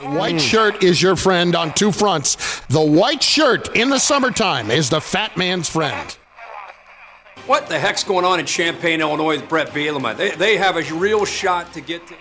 White shirt is your friend on two fronts. The white shirt in the summertime is the fat man's friend. What the heck's going on in Champaign, Illinois with Bret Bielema? They, they have a real shot to get to.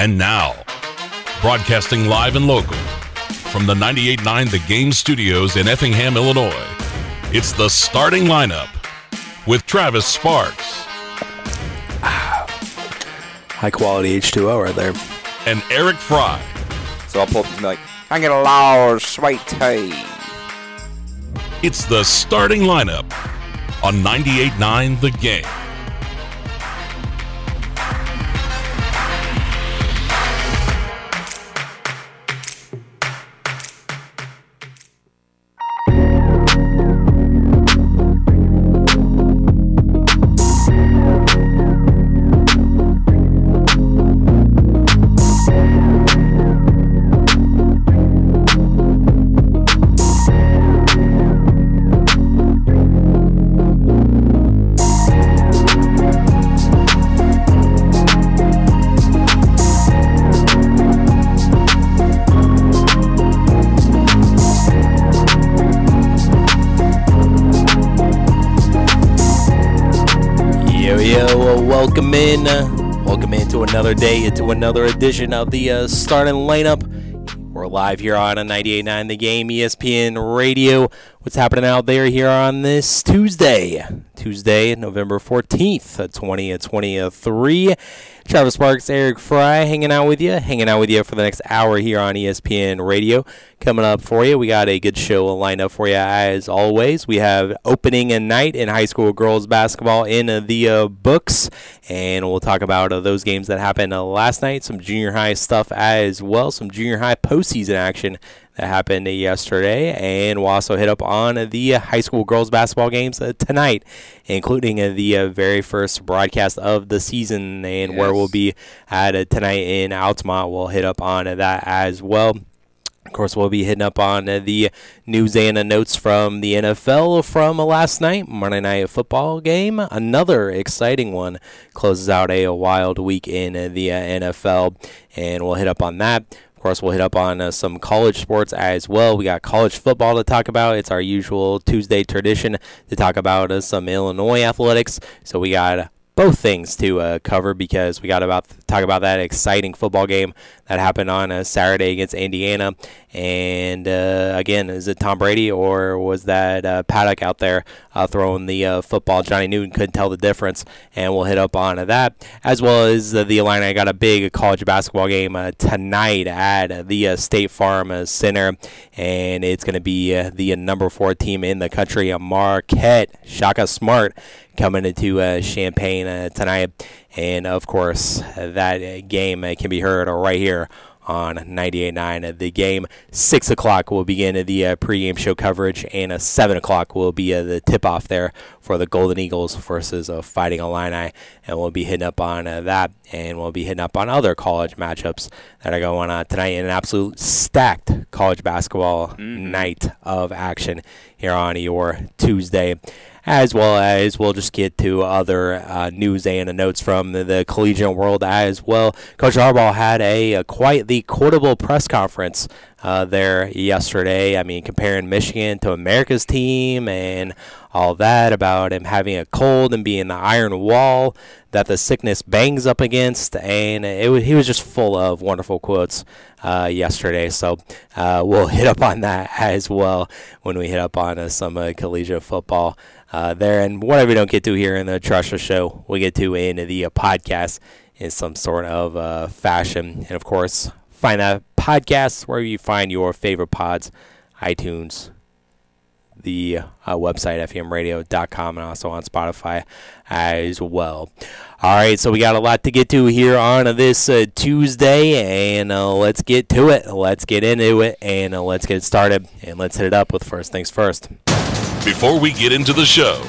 And now, broadcasting live and local from the 98.9 The Game Studios in Effingham, Illinois, it's the starting lineup with Travis Sparks High quality H2O right there. and Eric Fry. So I'll pull up these and be like, hang it a large sweet tea. It's the starting lineup on 98.9 The Game. Another into another edition of the uh, starting lineup. We're live here on a 98.9 The Game, ESPN Radio. What's happening out there here on this Tuesday? Tuesday, November 14th, uh, 2023. Travis Sparks, Eric Fry hanging out with you, hanging out with you for the next hour here on ESPN Radio. Coming up for you, we got a good show lined up for you as always. We have opening night in high school girls basketball in the uh, books, and we'll talk about uh, those games that happened uh, last night, some junior high stuff as well, some junior high postseason action that happened yesterday, and we'll also hit up on the high school girls basketball games uh, tonight, including uh, the uh, very first broadcast of the season, and where we'll be at uh, tonight in Altamont. We'll hit up on that as well. Of course, we'll be hitting up on uh, the news and notes from the NFL from last night, Monday Night Football game. Another exciting one closes out a, wild week in the uh, NFL, and we'll hit up on that. Of course, we'll hit up on uh, some college sports as well. We got college football to talk about. It's our usual Tuesday tradition to talk about uh, some Illinois athletics. So we got both things to uh, cover because we got about talk about that exciting football game that happened on uh, Saturday against Indiana. And uh, again, is it Tom Brady or was that uh, Paddock out there uh, throwing the uh, football? Johnny Newton couldn't tell the difference, and we'll hit up on that as well as the Illini got a big college basketball game tonight at the State Farm Center, and it's going to be the number four team in the country, Marquette. Shaka Smart coming into uh, Champaign uh, tonight. And of course, that game uh, can be heard right here on 98.9. The game, 6 o'clock, will begin the uh, pregame show coverage, and uh, 7 o'clock will be uh, the tip off there for the Golden Eagles versus uh, Fighting Illini. And we'll be hitting up on uh, that, and we'll be hitting up on other college matchups that are going on tonight in an absolute stacked college basketball night of action here on your Tuesday as well as we'll just get to other uh, news and notes from the, the collegiate world as well. Coach Harbaugh had a, a quite the quotable press conference uh, there yesterday. I mean, comparing Michigan to America's team and all that about him having a cold and being the iron wall that the sickness bangs up against, and it, wa- he was just full of wonderful quotes uh, yesterday. So uh, we'll hit up on that as well when we hit up on uh, some uh, collegiate football uh, there. And whatever we don't get to here in the Trusha Show, we get to in the uh, podcast in some sort of fashion. And of course, find that podcast wherever you find your favorite pods, iTunes, the uh, website fmradio.com and also on Spotify as well. All right, so we got a lot to get to here on this uh, Tuesday, and uh, let's get to it. Let's get into it, and uh, let's get started, and let's hit it up with first things first. Before we get into the show,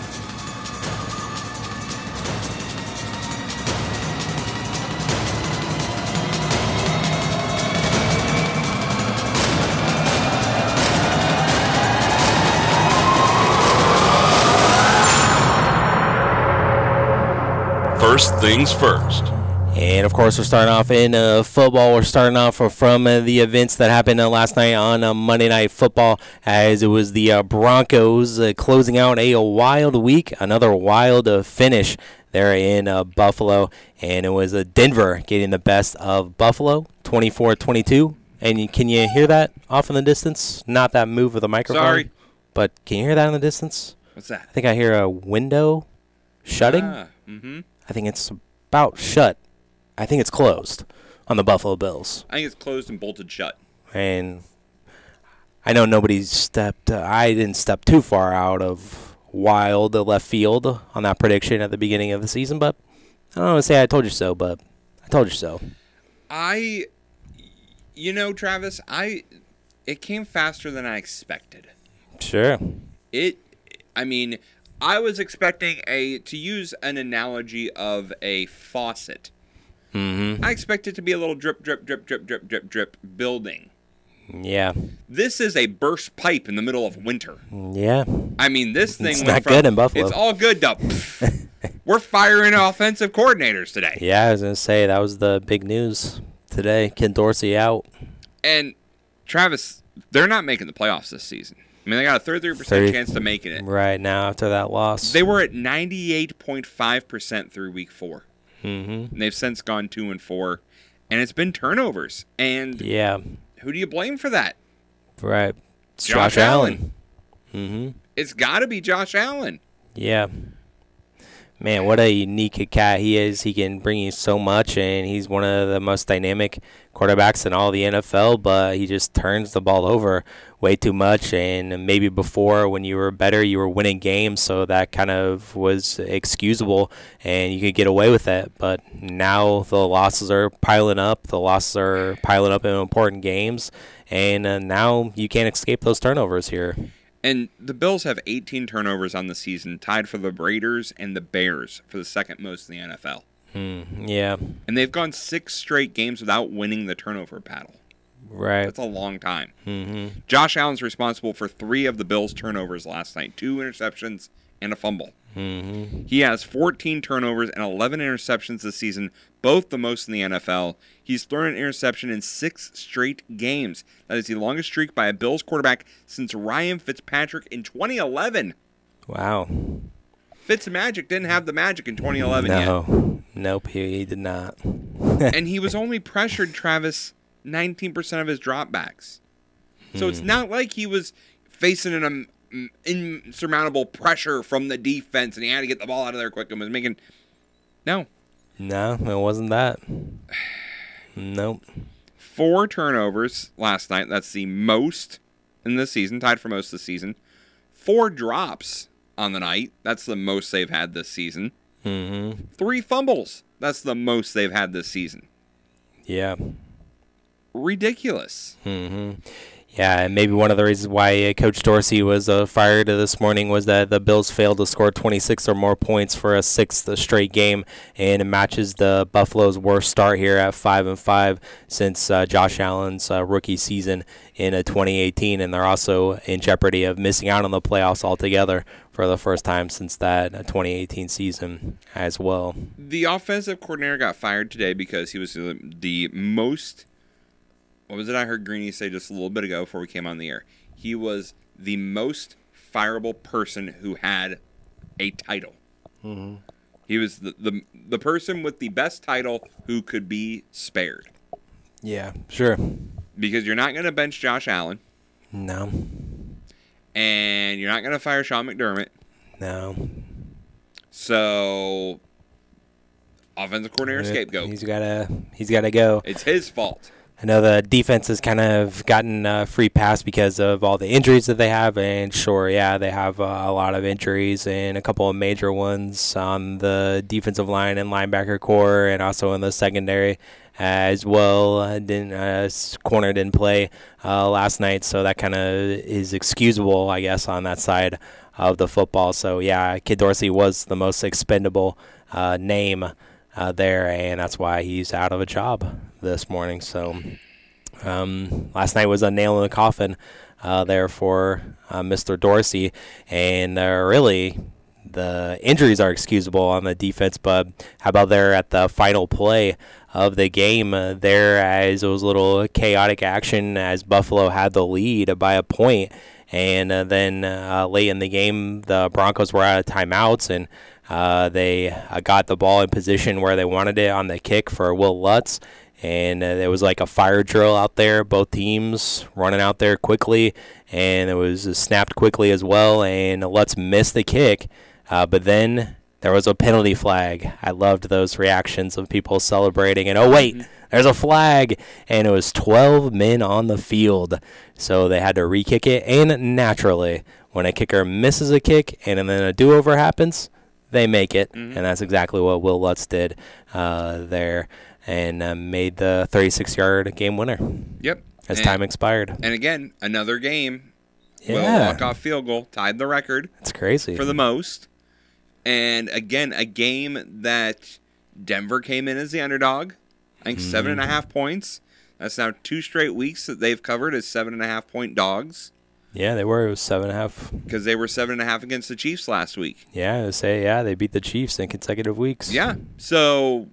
things first. And of course, we're starting off in uh, football. We're starting off from uh, the events that happened uh, last night on uh, Monday Night Football, as it was the uh, Broncos uh, closing out a, wild week, another wild finish there in Buffalo, and it was Denver getting the best of Buffalo, 24-22. And can you hear that off in the distance? Not that move of the microphone. Sorry. But can you hear that in the distance? What's that? I think I hear a window shutting. Ah, mm-hmm. I think it's about shut. I think it's closed on the Buffalo Bills. I think it's closed and bolted shut. And I know nobody stepped. Uh, I didn't step too far out of wild left field on that prediction at the beginning of the season, but I don't want to say I told you so, but I told you so. I, you know, Travis, I, it came faster than I expected. Sure. It, I mean, I was expecting a to use an analogy of a faucet. Mm-hmm. I expect it to be a little drip, drip, drip, drip, drip, drip, drip building. Yeah. This is a burst pipe in the middle of winter. Yeah. I mean, this thing. It's went not from, good in Buffalo. It's all good. To, we're firing offensive coordinators today. Yeah, I was gonna say that was the big news today. Ken Dorsey out. And Travis, they're not making the playoffs this season. I mean, they got a 33% 30 chance to making it. Right now after that loss. They were at 98.5% through week 4 Mm-hmm. And they've since gone two and four, and it's been turnovers. And Yeah. who do you blame for that? Right. It's Josh Josh, Allen. Allen. Mm-hmm. It's got to be Josh Allen. Yeah. Man, what a unique cat he is. He can bring you so much, and he's one of the most dynamic quarterbacks in all the NFL, but he just turns the ball over way too much. And maybe before, when you were better, you were winning games, so that kind of was excusable, and you could get away with it. But now the losses are piling up. The losses are piling up in important games, and uh, now you can't escape those turnovers here. And the Bills have 18 turnovers on the season, tied for the Raiders and the Bears for the second most in the NFL. Hmm, yeah, And they've gone six straight games without winning the turnover battle. right. That's a long time. Mm-hmm. Josh Allen's responsible for three of the Bills' turnovers last night two interceptions and a fumble. Mm-hmm. He has 14 turnovers and 11 interceptions this season, both the most in the NFL. He's thrown an interception in six straight games. That is the longest streak by a Bills quarterback since Ryan Fitzpatrick in 2011. Wow. Fitzmagic didn't have the magic in 2011 yet. No, nope, he, he did not. and he was only pressured, Travis, 19% of his dropbacks. So it's not like he was facing an um, insurmountable pressure from the defense and he had to get the ball out of there quick and was making. No. No, it wasn't that. Nope. Four turnovers last night. That's the most in the season, tied for most of the season. Four drops on the night. That's the most they've had this season. Mm-hmm. Three fumbles. That's the most they've had this season. Yeah. Ridiculous. Mm-hmm. Yeah, and maybe one of the reasons why Coach Dorsey was uh, fired this morning was that the Bills failed to score 26 or more points for a sixth straight game, and it matches the Buffalo's worst start here at five and five since uh, Josh Allen's uh, rookie season in uh, 2018, and they're also in jeopardy of missing out on the playoffs altogether for the first time since that uh, 2018 season as well. The offensive coordinator got fired today because he was the most. What was it I heard Greeny say just a little bit ago before we came on the air? He was the most fireable person who had a title. Mm-hmm. He was the, the the person with the best title who could be spared Yeah, sure. because you're not going to bench Josh Allen No, and you're not going to fire Sean McDermott. no. So offensive coordinator scapegoat. He's gotta. He's gotta go. It's his fault. I know the defense has kind of gotten a free pass because of all the injuries that they have, and sure, yeah, they have uh, a lot of injuries and a couple of major ones on the defensive line and linebacker core, and also in the secondary as well. Uh, didn't uh, corner didn't play uh, last night, so that kind of is excusable, I guess, on that side of the football. So yeah, Ken Dorsey was the most expendable name there, and that's why he's out of a job this morning. So um, last night was a nail in the coffin uh, there for uh, Mr. Dorsey, and uh, really the injuries are excusable on the defense, but how about there at the final play of the game uh, there as it was a little chaotic action as Buffalo had the lead by a point, and uh, then uh, late in the game the Broncos were out of timeouts and. Uh, they uh, got the ball in position where they wanted it on the kick for Wil Lutz, and uh, there was like a fire drill out there. Both teams running out there quickly, and it was uh, snapped quickly as well. And Lutz missed the kick, uh, but then there was a penalty flag. I loved those reactions of people celebrating. And oh wait, there's a flag, and it was 12 men on the field, so they had to re-kick it. And naturally, when a kicker misses a kick and then a do-over happens, they make it, and that's exactly what Wil Lutz did uh, there, and uh, made the 36-yard game winner Yep. as And- time expired. And again, another game. Will Yeah. walk-off field goal tied the record It's crazy. for the most. And again, a game that Denver came in as the underdog. I think seven and a half points. That's now two straight weeks that they've covered as seven and a half point dogs yeah, they were. It was seven and a half. because they were seven and a half against the Chiefs last week. Yeah, I say yeah, they beat the Chiefs in consecutive weeks. Yeah. So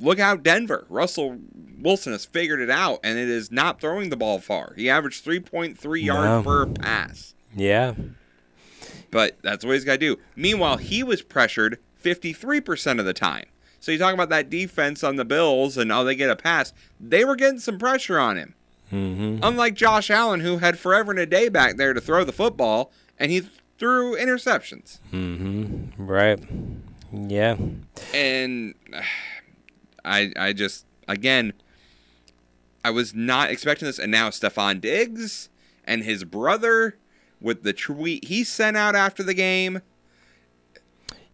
look out, Denver. Russell Wilson has figured it out, and it is not throwing the ball far. He averaged 3.3 yards No. per pass. Yeah. but that's what he's got to do. Meanwhile, he was pressured 53% of the time. So you talk about that defense on the Bills and oh they get a pass. They were getting some pressure on him. Mm-hmm. Unlike Josh Allen, who had forever and a day back there to throw the football, and he threw interceptions. Mm-hmm. Right. Yeah. And I I just again I was not expecting this and now Stefon Diggs and his brother with the tweet he sent out after the game.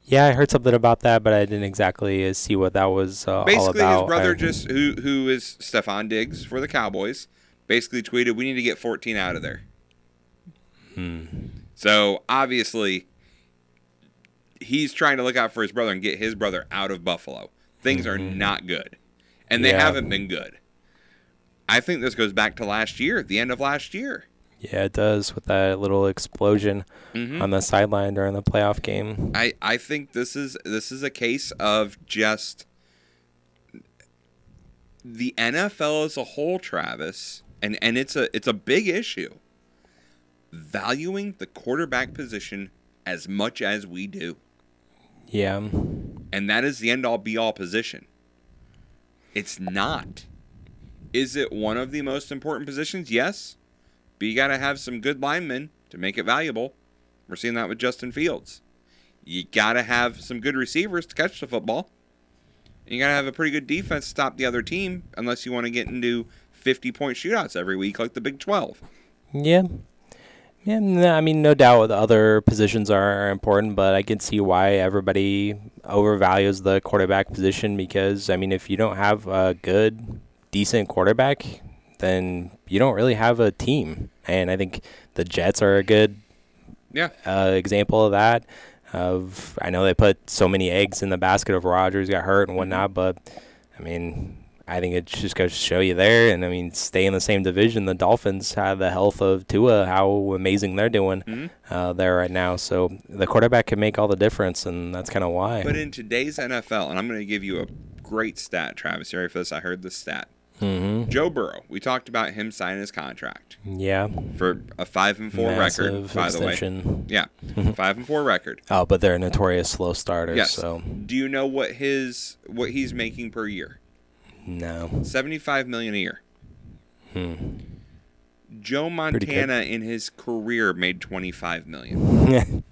Yeah, I heard something about that, but I didn't exactly see what that was uh, all basically his brother I- just who who is Stefon Diggs for the Cowboys basically tweeted we need to get 14 out of there. Hmm. So obviously he's trying to look out for his brother and get his brother out of Buffalo. Things are not good. And they Mm-hmm. Yeah. haven't been good. I think this goes back to last year, the end of last year. Yeah, it does with that little explosion Mhm. on the sideline during the playoff game. I, I think this is this is a case of just the NFL as a whole, Travis, and, and it's a it's a big issue. Valuing the quarterback position as much as we do. Yeah. And that is the end all be all position. It's not. Is it one of the most important positions? Yes. But you got to have some good linemen to make it valuable. We're seeing that with Justin Fields. You got to have some good receivers to catch the football. And you got to have a pretty good defense to stop the other team unless you want to get into 50 point shootouts every week like the Big 12. Yeah. Yeah, no, I mean, no doubt the other positions are important, but I can see why everybody overvalues the quarterback position because, I mean, if you don't have a good, decent quarterback, then you don't really have a team. And I think the Jets are a good Yeah. uh, example of that. Of I know they put so many eggs in the basket of Rodgers got hurt and whatnot, but I mean, I think it just goes to show you there. And I mean, stay in the same division. The Dolphins have the health of Tua, how amazing they're doing uh, there right now. So the quarterback can make all the difference, and that's kind of why. But in today's NFL, and I'm going to give you a great stat, Travis. Ready for this? I heard this stat. hmm Joe Burrow. We talked about him signing his contract Yeah, for a five and four record. Massive By the way, yeah, five and four record. Oh, but they're notorious slow starters. Yes. So Do you know what his what he's making per year? No. Seventy five million a year. Hmm. Joe. Montana in his career made twenty five million.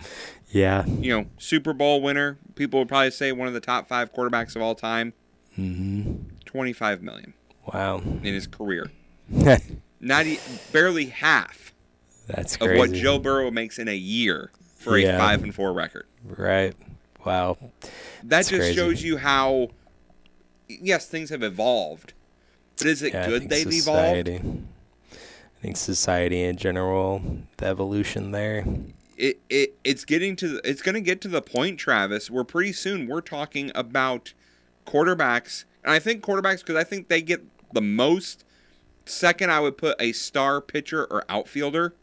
yeah. You know, Super Bowl winner. People would probably say one of the top five quarterbacks of all time. hmm Twenty five million Wow. in his career. That's Not e- barely half of crazy. what Joe Burrow makes in a year for a five and four record. Right. Wow. That That's just crazy. shows you how, yes, things have evolved, but is it Yeah, good they've society, evolved? I think society in general, the evolution there. It, it it's getting to the, it's going to get to the point, Travis, where pretty soon we're talking about quarterbacks, and I think quarterbacks because I think they get the most. Second, I would put a star pitcher or outfielder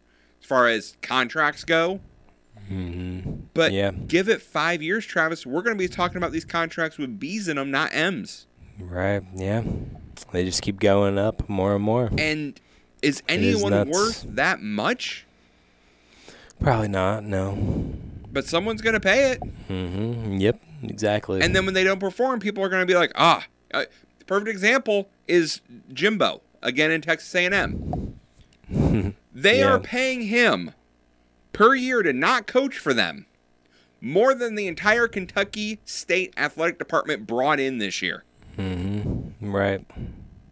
as far as contracts go. hmm But Yeah. give it five years, Travis. We're going to be talking about these contracts with B's in them, not M's. Right. Yeah. They just keep going up more and more. And is is anyone nuts. worth that much? Probably not. No. But someone's going to pay it. Mm-hmm. Yep. Exactly. And then when they don't perform, people are going to be like, ah. Uh, perfect example is Jimbo again in Texas A&M. they Yeah. are paying him per year to not coach for them more than the entire Kentucky State Athletic Department brought in this year. Right.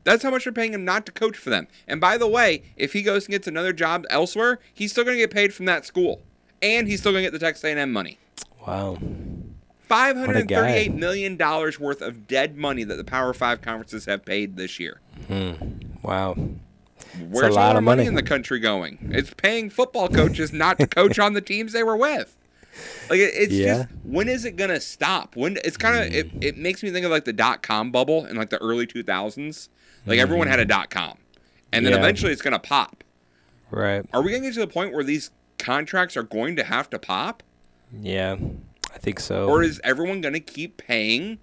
That's how much they're paying him not to coach for them. And by the way, if he goes and gets another job elsewhere, he's still going to get paid from that school, and he's still going to get the Texas A&M money. Wow. Five hundred thirty-eight million dollars worth of dead money that the Power Five conferences have paid this year. Hmm. Wow. Where's a lot all the of money money. in the country going? It's paying football coaches not to coach on the teams they were with. Like it, it's Yeah. just when is it gonna stop? When it's kind of mm. it, it makes me think of like the dot com bubble in like the early two thousands. Like everyone had a mm. dot com, and then. Yeah. eventually it's gonna pop. Right. Are we gonna get to the point where these contracts are going to have to pop, Yeah. I think so. or is everyone gonna keep paying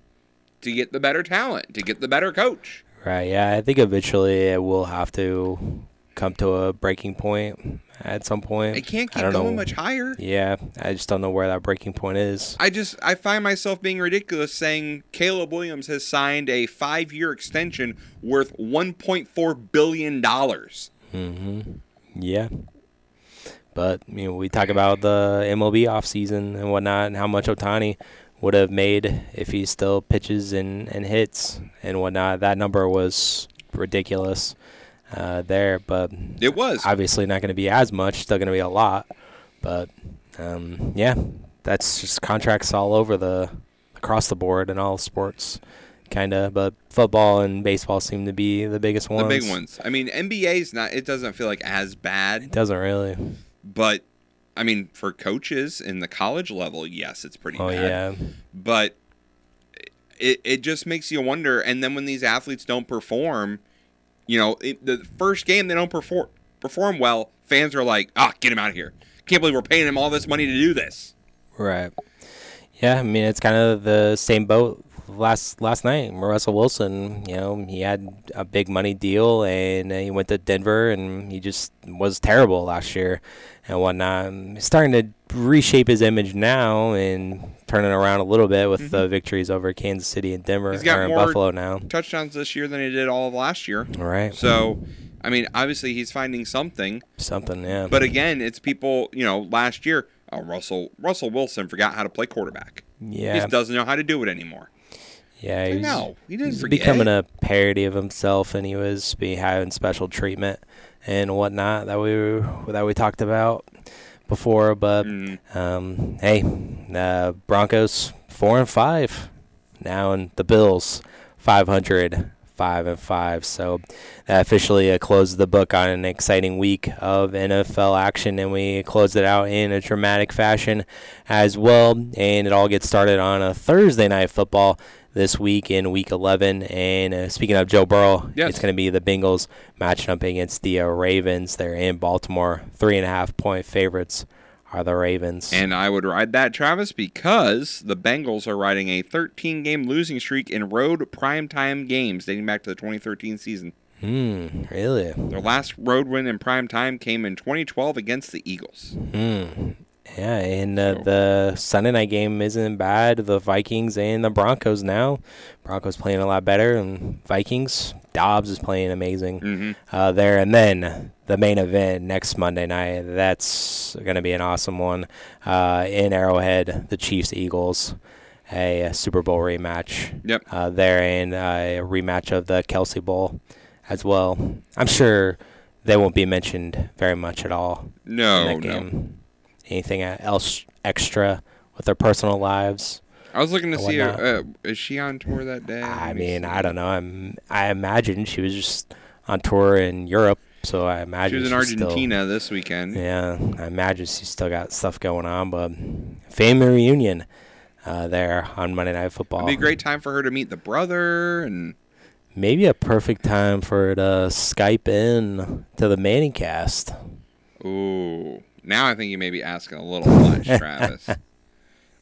to get the better talent, to get the better coach? Right. Yeah. I think eventually it will have to come to a breaking point at some point. It can't keep going know. much higher. Yeah. I just don't know where that breaking point is. I just I find myself being ridiculous saying Caleb Williams has signed a five year extension worth one point four billion dollars. Mhm. Yeah. But you know, we talk about the MLB offseason and whatnot, and how much Ohtani would have made if he still pitches and, and hits and whatnot. That number was ridiculous uh, there, but It was. obviously not going to be as much. Still going to be a lot, but um, yeah, that's just contracts all over the across the board in all sports, kind of. But football and baseball seem to be the biggest ones. the big ones. I mean, NBA's not. It doesn't feel like as It bad, doesn't really. but I mean, for coaches in the college level, yes, it's pretty Oh bad. yeah. But it it just makes you wonder. And then when these athletes don't perform, you know, it, the first game they don't perform perform well, fans are like, ah, get him out of here. Can't believe we're paying him all this money to do this. Right. Yeah, I mean it's kind of the same boat last last night. Russell Wilson, you know, he had a big money deal and he went to Denver and he just was terrible last year and whatnot. He's starting to reshape his image now and turning around a little bit with the victories over Kansas City and Denver Mm-hmm. He's got or more- Buffalo now. touchdowns this year than he did all of last year. All right. So, I mean, obviously he's finding something, Something, yeah. but again, it's people. You know, last year, oh, Russell Russell Wilson forgot how to play quarterback. Yeah. He just doesn't know how to do it anymore. Yeah, he's, no, he he's forget. becoming a parody of himself, and he was be having special treatment and whatnot that we were, that we talked about before. But Mm. um, hey, uh, Broncos four and five now, and the Bills five hundred. Five and five, so that officially uh, closed the book on an exciting week of NFL action, and we closed it out in a dramatic fashion as well. And it all gets started on a Thursday night football this week in Week 11. And uh, speaking of Joe Burrow, Yes. it's going to be the Bengals matching up against the uh, Ravens. They're in Baltimore, three and a half point favorites are the Ravens. And I would ride that, Travis, because the Bengals are riding a 13 game losing streak in road primetime games dating back to the 2013 season. Hmm, really? Their last road win in prime time came in 2012 against the Eagles. Hmm. Yeah, and uh, the Sunday night game isn't bad. The Vikings and the Broncos now. Broncos playing a lot better, and Vikings. Dobbs is playing amazing Mhm. uh, there. And then the main event next Monday night. That's going to be an awesome one uh, in Arrowhead. The Chiefs Eagles, a, Super Bowl rematch. Yep. Uh, there and a rematch of the Kelce Bowl as well. I'm sure they won't be mentioned very much at all No, in that no. Anything else extra with their personal lives? I was looking to see her. Uh, is she on tour that day? I mean. I don't know. I'm, I imagine she was just on tour in Europe, so I imagine She was in she's still- Argentina this weekend. yeah, I imagine she's still got stuff going on, but family reunion uh, there on Monday Night Football. It'd be a great time for her to meet the brother and Maybe a perfect time for her to Skype in to the Manning cast. ooh. Now I think you may be asking a little much, Travis.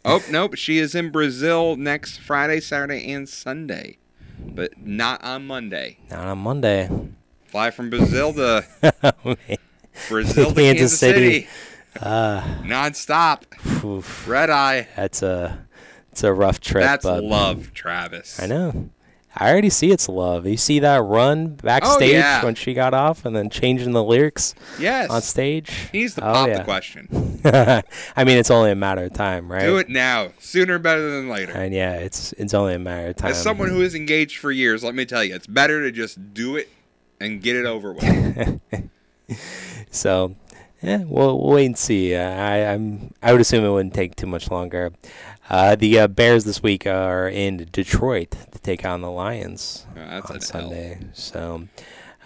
Oh nope, she is in Brazil next Friday, Saturday, and Sunday, but not on Monday. Not on Monday. Fly from Brazil to Brazil to Kansas Kansas City. City, ah. non-stop, Oof. red eye. That's a it's a rough trip. That's love, Travis. I know. I already see it's love. You see that run backstage Oh, yeah. when she got off and then changing the lyrics Yes. on stage. He needs to Oh, pop yeah. the question. I mean, it's only a matter of time, right? Do it now, sooner better than later. And yeah, it's it's only a matter of time. As someone who is engaged for years, let me tell you, it's better to just do it and get it over with. So, yeah, we'll, we'll wait and see. Uh, I I'm I would assume it wouldn't take too much longer. Uh, the uh, Bears this week are in Detroit to take on the Lions that's on an L. Sunday. So,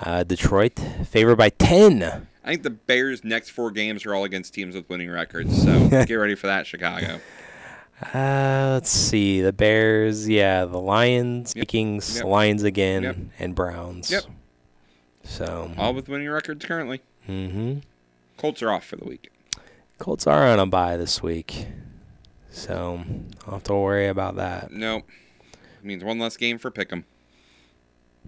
uh, Detroit favored by ten. I think the Bears' next four games are all against teams with winning records, so get ready for that, Chicago. Uh, let's see. The Bears, yeah, the Lions, Yep. Vikings, Yep. Lions again, Yep. and Browns. Yep. So, All with winning records currently. Mm-hmm. Colts are off for the week. Colts are on a bye this week. So, I'll have to worry about that. Nope. Means one less game for Pick'em.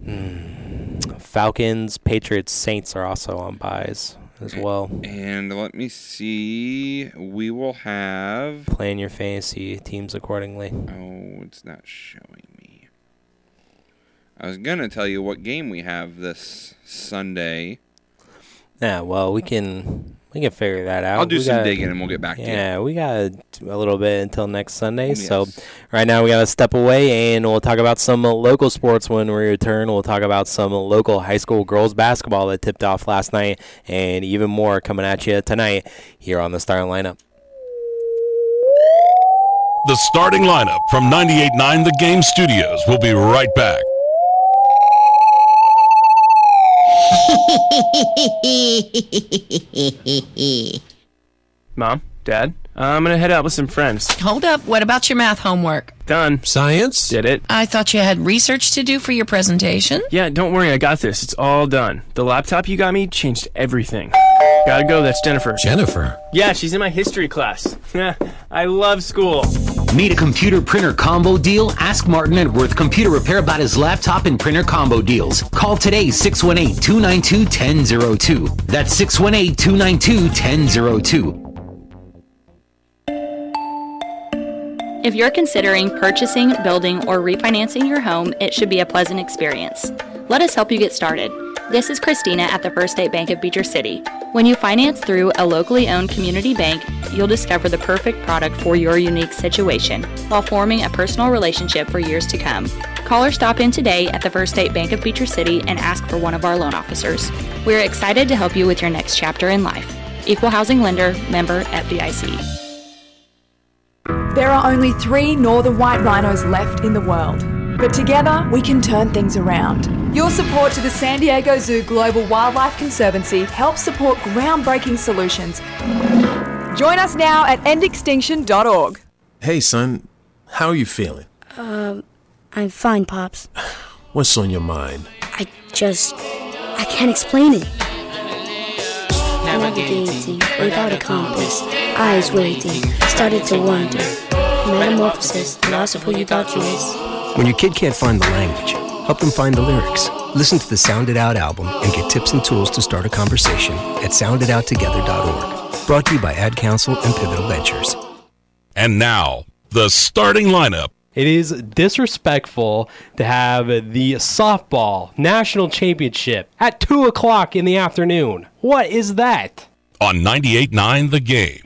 Hmm. Falcons, Patriots, Saints are also on buys as well. And let me see. We will have. Plan your fantasy teams accordingly. Oh, it's not showing me. I was gonna tell you what game we have this Sunday. Yeah, well, we can we can figure that out. I'll do We some got- digging and we'll get back to you. Yeah, we got a little bit until next Sunday. So right now we got to step away and we'll talk about some local sports when we return. We'll talk about some local high school girls basketball that tipped off last night and even more coming at you tonight here on the starting lineup. The starting lineup from 98.9 The Game Studios will be right back. Mom, Dad, I'm gonna head out with some friends. Hold up. What about your math homework? Done. Science? Did it. I thought you had research to do for your presentation. Yeah, don't worry, I got this. It's all done. The laptop you got me changed everything. Gotta go, that's Jennifer. Jennifer. Yeah, she's in my history class. I love school. Need a computer printer combo deal? Ask Martin at Worth Computer Repair about his laptop and printer combo deals. Call today 618 292 1002. That's 618 292 1002. If you're considering purchasing, building, or refinancing your home, it should be a pleasant experience. Let us help you get started. This is Christina at the First State Bank of Beecher City. When you finance through a locally owned community bank, you'll discover the perfect product for your unique situation while forming a personal relationship for years to come. Call or stop in today at the First State Bank of Beecher City and ask for one of our loan officers. We're excited to help you with your next chapter in life. Equal Housing Lender, member FDIC. There are only three northern white rhinos left in the world. But together, we can turn things around. Your support to the San Diego Zoo Global Wildlife Conservancy helps support groundbreaking solutions. Join us now at endextinction.org. Hey, son. How are you feeling? Um, I'm fine, Pops. What's on your mind? I just. I can't explain it. Navigating without a compass, eyes waiting, started to wonder. Metamorphosis, the loss of who you thought you was. When your kid can't find the language, help them find the lyrics. Listen to the Sound It Out album and get tips and tools to start a conversation at sounditouttogether.org. Brought to you by Ad Council and Pivotal Ventures. And now, the starting lineup. It is disrespectful to have the softball national championship at 2 o'clock in the afternoon. What is that? On 98.9 The Game.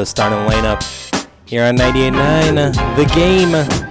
The starting lineup here on 98.9 uh, The Game. Let's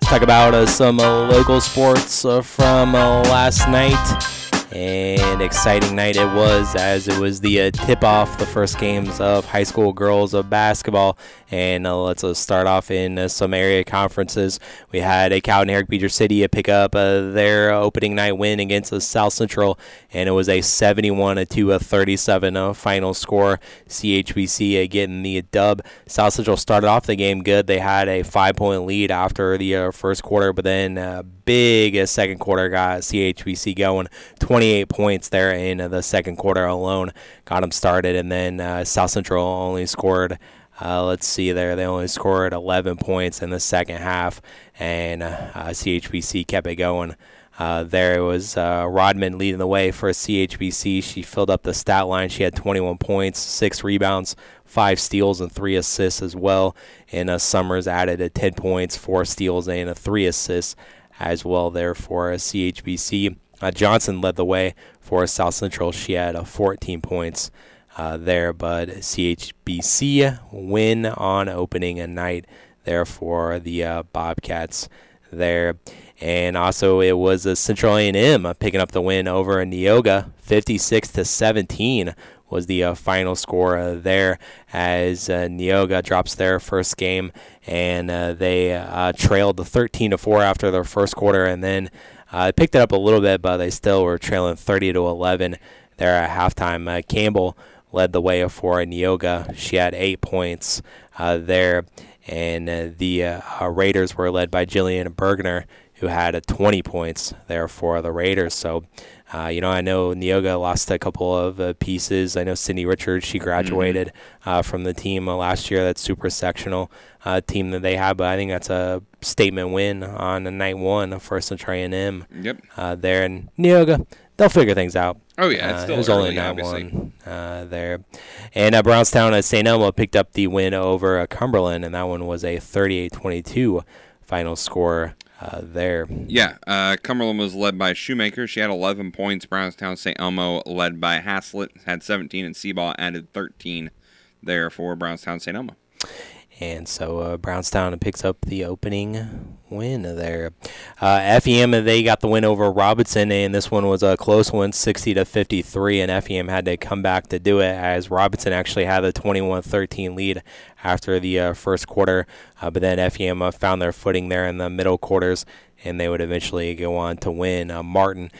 talk about uh, some uh, local sports uh, from uh, last night. And exciting night it was as it was the uh, tip off the first games of high school girls of basketball. And uh, let's uh, start off in uh, some area conferences. We had a Cowden Herrick Beecher City pick up uh, their opening night win against South Central, and it was a 71 to a 37 uh, final score. CHBC uh, getting the dub. South Central started off the game good. They had a five point lead after the uh, first quarter, but then uh, big uh, second quarter got CHBC going. 28 points there in uh, the second quarter alone got them started, and then uh, South Central only scored. Uh, let's see there. They only scored 11 points in the second half, and uh, CHBC kept it going. Uh, there was uh, Rodman leading the way for CHBC. She filled up the stat line. She had 21 points, six rebounds, five steals, and three assists as well. And uh, Summers added a 10 points, four steals, and a three assists as well there for CHBC. Uh, Johnson led the way for South Central. She had uh, 14 points uh, there, but CHBC win on opening a night there for the uh, Bobcats there. And also, it was a Central A&M picking up the win over Neoga, 56 to 17 was the uh, final score uh, there as uh, Neoga drops their first game and uh, they uh, trailed 13 to 4 after their first quarter and then uh, picked it up a little bit but they still were trailing 30 to 11 there at halftime. Campbell led the way for Neoga. She had 8 points there and the Raiders were led by Jillian Bergner who had 20 points there for the Raiders. So uh, you know, I know Neoga lost a couple of uh, pieces. I know Cindy Richards, she graduated mm-hmm. uh, from the team uh, last year. That super sectional uh, team that they have, but I think that's a statement win on night one for Central A&M. Yep. Uh, there in Neoga, they'll figure things out. Oh yeah, it's uh, still it was early, only that obviously. one uh, there, and uh, Brownstown at St. Elmo picked up the win over Cumberland, and that one was a 38-22 final score uh, there. Yeah, uh, Cumberland was led by Shoemaker. She had 11 points. Brownstown St. Elmo led by Haslett had 17, and Seaball added 13 there for Brownstown St. Elmo. And so uh, Brownstown picks up the opening win there. Uh, FEM they got the win over Robinson, and this one was a close one, 60 to 53. And FEM had to come back to do it as Robinson actually had a 21-13 lead after the uh, first quarter. Uh, but then FEM uh, found their footing there in the middle quarters and they would eventually go on to win. Uh, Martin,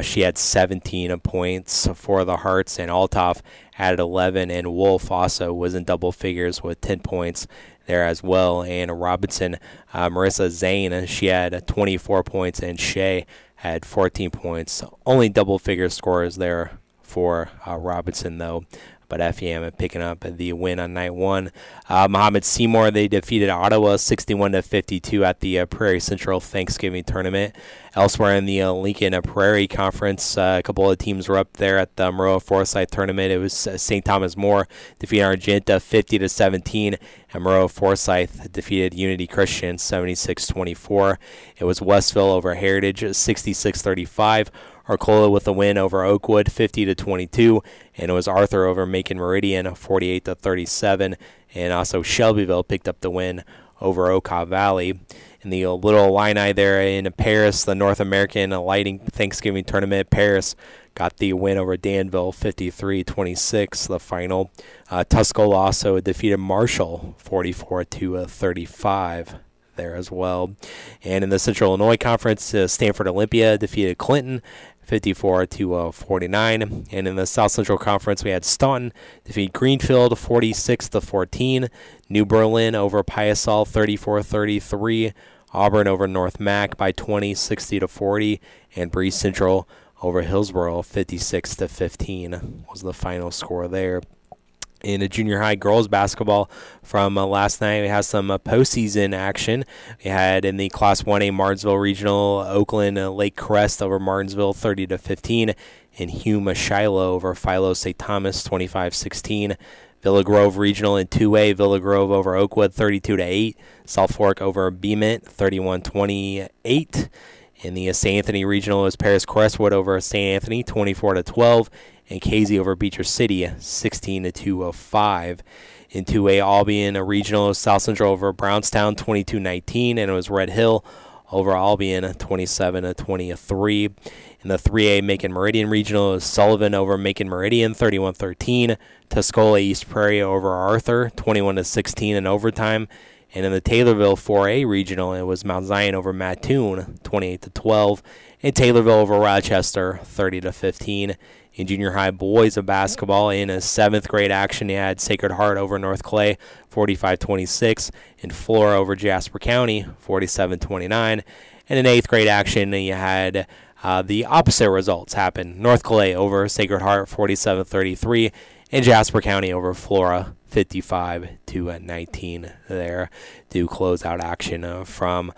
she had 17 points for the Hearts, and Altoff had 11, and Wolf also was in double figures with 10 points there as well. And Robinson, uh, Marissa Zane, she had 24 points, and Shea had 14 points. Only double figure scores there for uh, Robinson, though but FEM picking up the win on night one. Uh, Seymour they defeated Ottawa 61 to 52 at the uh, Prairie Central Thanksgiving tournament. Elsewhere in the uh, Lincoln Prairie Conference, uh, a couple of teams were up there at the Maroa Forsyth tournament. It was uh, St. Thomas More defeating Argenta 50 to 17, and Maroa Forsyth defeated Unity Christian 76 24. It was Westville over Heritage 66 35. Arcola with a win over Oakwood, 50 to 22, and it was Arthur over Macon Meridian, 48 to 37, and also Shelbyville picked up the win over Okaw Valley. In the little Illini there in Paris, the North American Lighting Thanksgiving Tournament, Paris got the win over Danville 53-26 the final uh, Tuscola also defeated Marshall 44 to uh, 35 there as well and in the Central Illinois Conference uh, Stanford Olympia defeated Clinton 54 to uh, 49. And in the South Central Conference, we had Staunton defeat Greenfield 46 to 14. New Berlin over Piasol 34 33. Auburn over North Mac by 20, 60 to 40. And Breese Central over Hillsboro 56 to 15 was the final score there in a junior high girls basketball from uh, last night. We have some uh, postseason action. We had in the Class 1A Martinsville Regional, Oakland uh, Lake Crest over Martinsville 30 to 15, and Hume Shiloh over Philo St. Thomas 25-16. Villa Grove Regional in 2A, Villa Grove over Oakwood 32 to 8. South Fork over Bement 31-28. In the St. Anthony Regional is Paris Crestwood over St. Anthony 24 to 12 and Casey over Beecher City 16 to 205. In 2A, Albion, a regional South Central over Brownstown 22 19, and it was Red Hill over Albion 27 to 23. In the 3A Macon Meridian Regional, is Sullivan over Macon Meridian 31 13. Tuscola East Prairie over Arthur 21 16 in overtime. And in the Taylorville 4A Regional, it was Mount Zion over Mattoon 28 to 12. And Taylorville over Rochester 30 to 15 in junior high boys of basketball. In a seventh grade action, you had Sacred Heart over North Clay, 45-26, and Flora over Jasper County, 47-29. And in eighth grade action, you had uh, the opposite results happen: North Clay over Sacred Heart, 47-33, and Jasper County over Flora, 55 to 19. There to close out action uh, from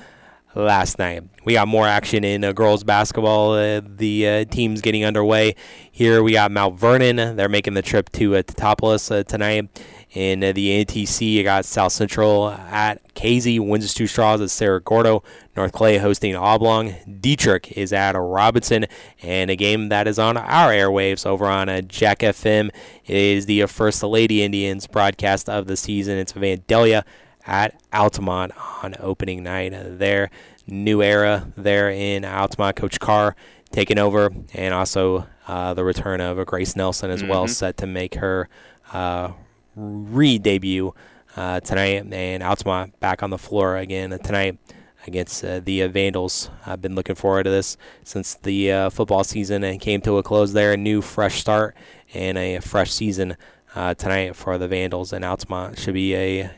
last night. We got more action in uh, girls basketball. Uh, the uh, teams getting underway. Here we got Mount Vernon. They're making the trip to uh, Teutopolis uh, tonight. In uh, the NTC, you got South Central at Casey. Windsor Stew-Stras at Cerro Gordo. North Clay hosting Oblong. Dieterich is at Robinson. And a game that is on our airwaves over on uh, Jack FM is the First Lady Indians broadcast of the season. It's Vandalia at Altamont on opening night. There, new era there in Altamont. Coach Carr taking over, and also uh, the return of Grace Nelson as well, Mhm. set to make her uh, re-debut uh, tonight. And Altamont back on the floor again tonight against uh, the Vandals. I've been looking forward to this since the uh, football season and came to a close there. A new fresh start and a fresh season uh, tonight for the Vandals and Altamont should be a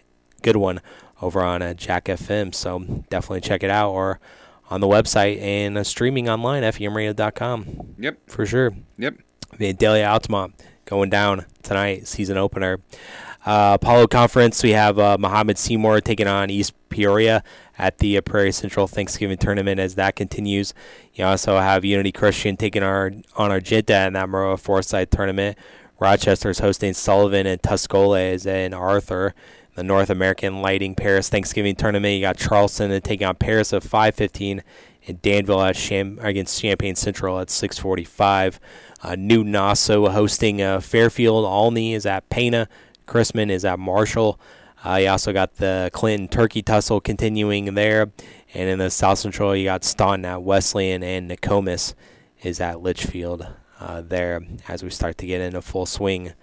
good one over on uh, Jack FM. So definitely check it out or on the website and uh, streaming online FEMradio.com. Yep. For sure. Yep. Vandalia Altamont going down tonight, season opener. Uh, Apollo Conference, we have uh, Mahomet-Seymour taking on East Peoria at the uh, Prairie Central Thanksgiving tournament as that continues. You also have Unity Christian taking our on Argenta in that Maroa Forsyth tournament. Rochester is hosting Sullivan and Tuscola is in Arthur. The North American Lighting Paris Thanksgiving tournament, you got Charleston taking on Paris at 5:15, and Danville at Cham- against Champaign Central at 6:45. Uh, New Nassau hosting uh, Fairfield. Olney is at Pana. Chrisman is at Marshall. Uh, you also got the Clinton Turkey Tussle continuing there. And in the South Central, you got Staunton at Wesleyan, and Nokomis is at Litchfield uh, there as we start to get into full swing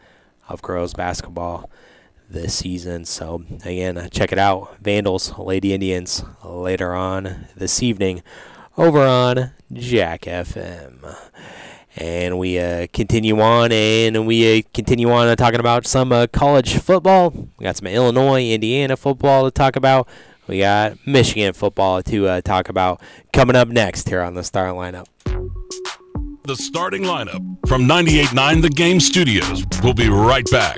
of girls basketball this season. So, again, uh, check it out. Vandals, Lady Indians, later on this evening over on Jack FM. And we uh, continue on, and we uh, continue on uh, talking about some uh, college football. We got some Illinois, Indiana football to talk about. We got Michigan football to uh, talk about coming up next here on the Star Lineup. The starting lineup from 98.9 The Game Studios. We'll be right back.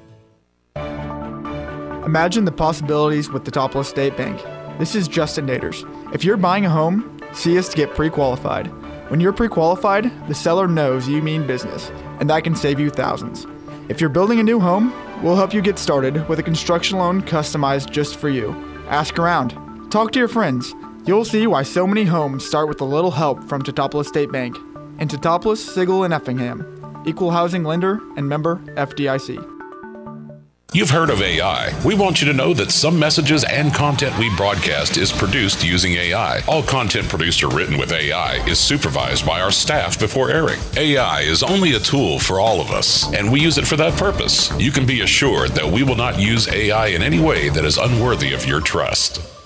Imagine the possibilities with the Teutopolis State Bank. This is Justin Naders. If you're buying a home, see us to get pre qualified. When you're pre qualified, the seller knows you mean business, and that can save you thousands. If you're building a new home, we'll help you get started with a construction loan customized just for you. Ask around, talk to your friends. You'll see why so many homes start with a little help from Teutopolis State Bank. In Teutopolis, Sigel, and Effingham. Equal housing lender and member FDIC. You've heard of AI. We want you to know that some messages and content we broadcast is produced using AI. All content produced or written with AI is supervised by our staff before airing. AI is only a tool for all of us, and we use it for that purpose. You can be assured that we will not use AI in any way that is unworthy of your trust.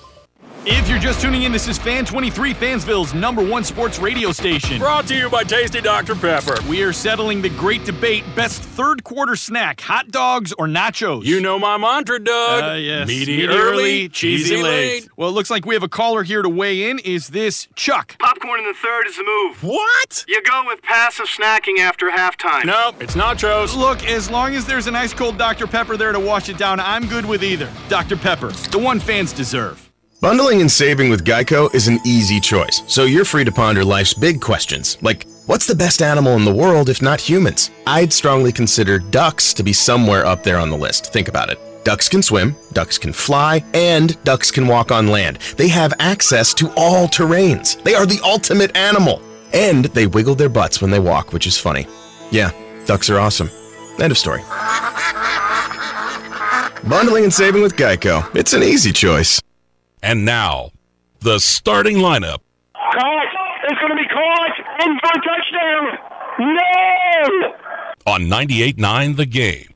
If you're just tuning in, this is Fan 23, Fansville's number one sports radio station. Brought to you by Tasty Dr. Pepper. We are settling the great debate best third quarter snack, hot dogs or nachos? You know my mantra, Doug. Uh, yes. Meaty early, cheesy late. Well, it looks like we have a caller here to weigh in. Is this Chuck? Popcorn in the third is the move. What? You go with passive snacking after halftime. No, it's nachos. Look, as long as there's an ice cold Dr. Pepper there to wash it down, I'm good with either. Dr. Pepper, the one fans deserve. Bundling and saving with Geico is an easy choice, so you're free to ponder life's big questions, like what's the best animal in the world if not humans? I'd strongly consider ducks to be somewhere up there on the list. Think about it. Ducks can swim, ducks can fly, and ducks can walk on land. They have access to all terrains. They are the ultimate animal. And they wiggle their butts when they walk, which is funny. Yeah, ducks are awesome. End of story. Bundling and saving with Geico. It's an easy choice. And now, the starting lineup. Caught. It's going to be caught. In for a touchdown. No! on 98.9 The Game.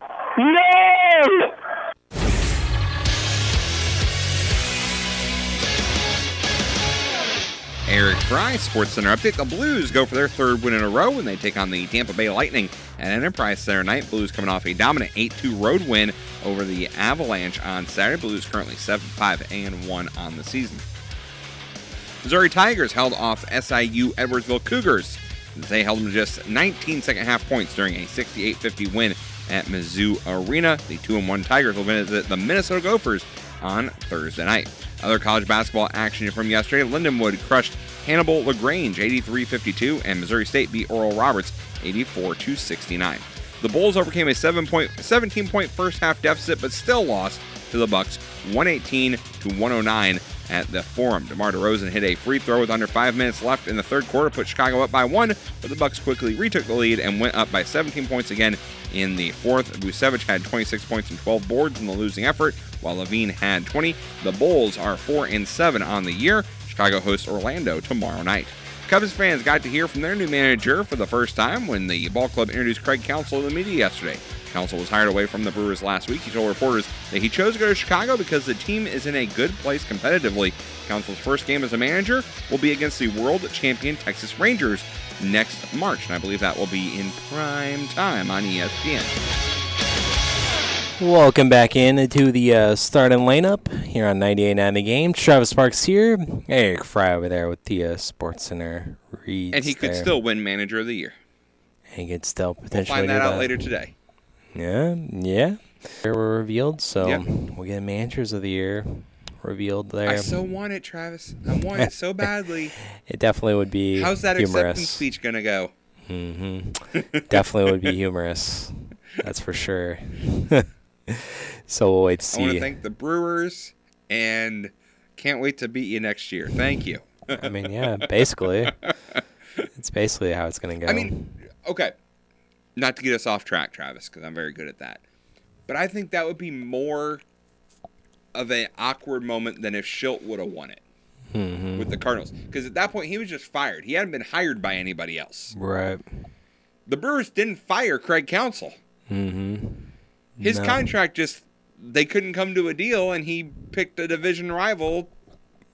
Eric Fry, Sports Center update. The Blues go for their third win in a row when they take on the Tampa Bay Lightning at Enterprise Center night. Blues coming off a dominant 8-2 road win over the Avalanche on Saturday. Blues currently 7-5 and 1 on the season. Missouri Tigers held off SIU Edwardsville Cougars. They held them to just 19 second half points during a 68-50 win at Mizzou Arena. The 2-1 Tigers will visit the Minnesota Gophers on Thursday night. Other college basketball action from yesterday, Lindenwood crushed Hannibal LaGrange 83-52 and Missouri State beat Oral Roberts 84-69. The Bulls overcame a 7 point, 17 point first half deficit but still lost to the Bucks 118 to 109 at the Forum. DeMar DeRozan hit a free throw with under 5 minutes left in the third quarter put Chicago up by 1, but the Bucks quickly retook the lead and went up by 17 points again in the fourth. Vucevic had 26 points and 12 boards in the losing effort, while LaVine had 20. The Bulls are 4 and 7 on the year. Chicago hosts Orlando tomorrow night. Cubs fans got to hear from their new manager for the first time when the ball club introduced Craig Counsell to the media yesterday. Counsell was hired away from the Brewers last week. He told reporters that he chose to go to Chicago because the team is in a good place competitively. Counsell's first game as a manager will be against the world champion Texas Rangers next March, and I believe that will be in prime time on ESPN. Welcome back in to the uh, starting lineup here on 98.9 The Game. Travis Sparks here. Eric Fry over there with the uh, Sports Center reads. And he could there. still win manager of the year. He could still We'll potentially find that out later today. Yeah, yeah. They were revealed, so Yeah. we'll get managers of the year revealed there. I so want it, Travis. I want it so badly. it definitely would be How's that humorous. acceptance speech gonna go? Mm-hmm. definitely would be humorous. That's for sure. so we'll wait to I want to thank the Brewers and can't wait to beat you next year. Thank you. I mean, yeah, basically. it's basically how it's going to go. I mean, okay. Not to get us off track, Travis, because I'm very good at that. But I think that would be more of an awkward moment than if Shildt would have won it Mhm. with the Cardinals. Because at that point, he was just fired. He hadn't been hired by anybody else. right. The Brewers didn't fire Craig Counsell. Mm-hmm. His No. contract just they couldn't come to a deal, and he picked a division rival,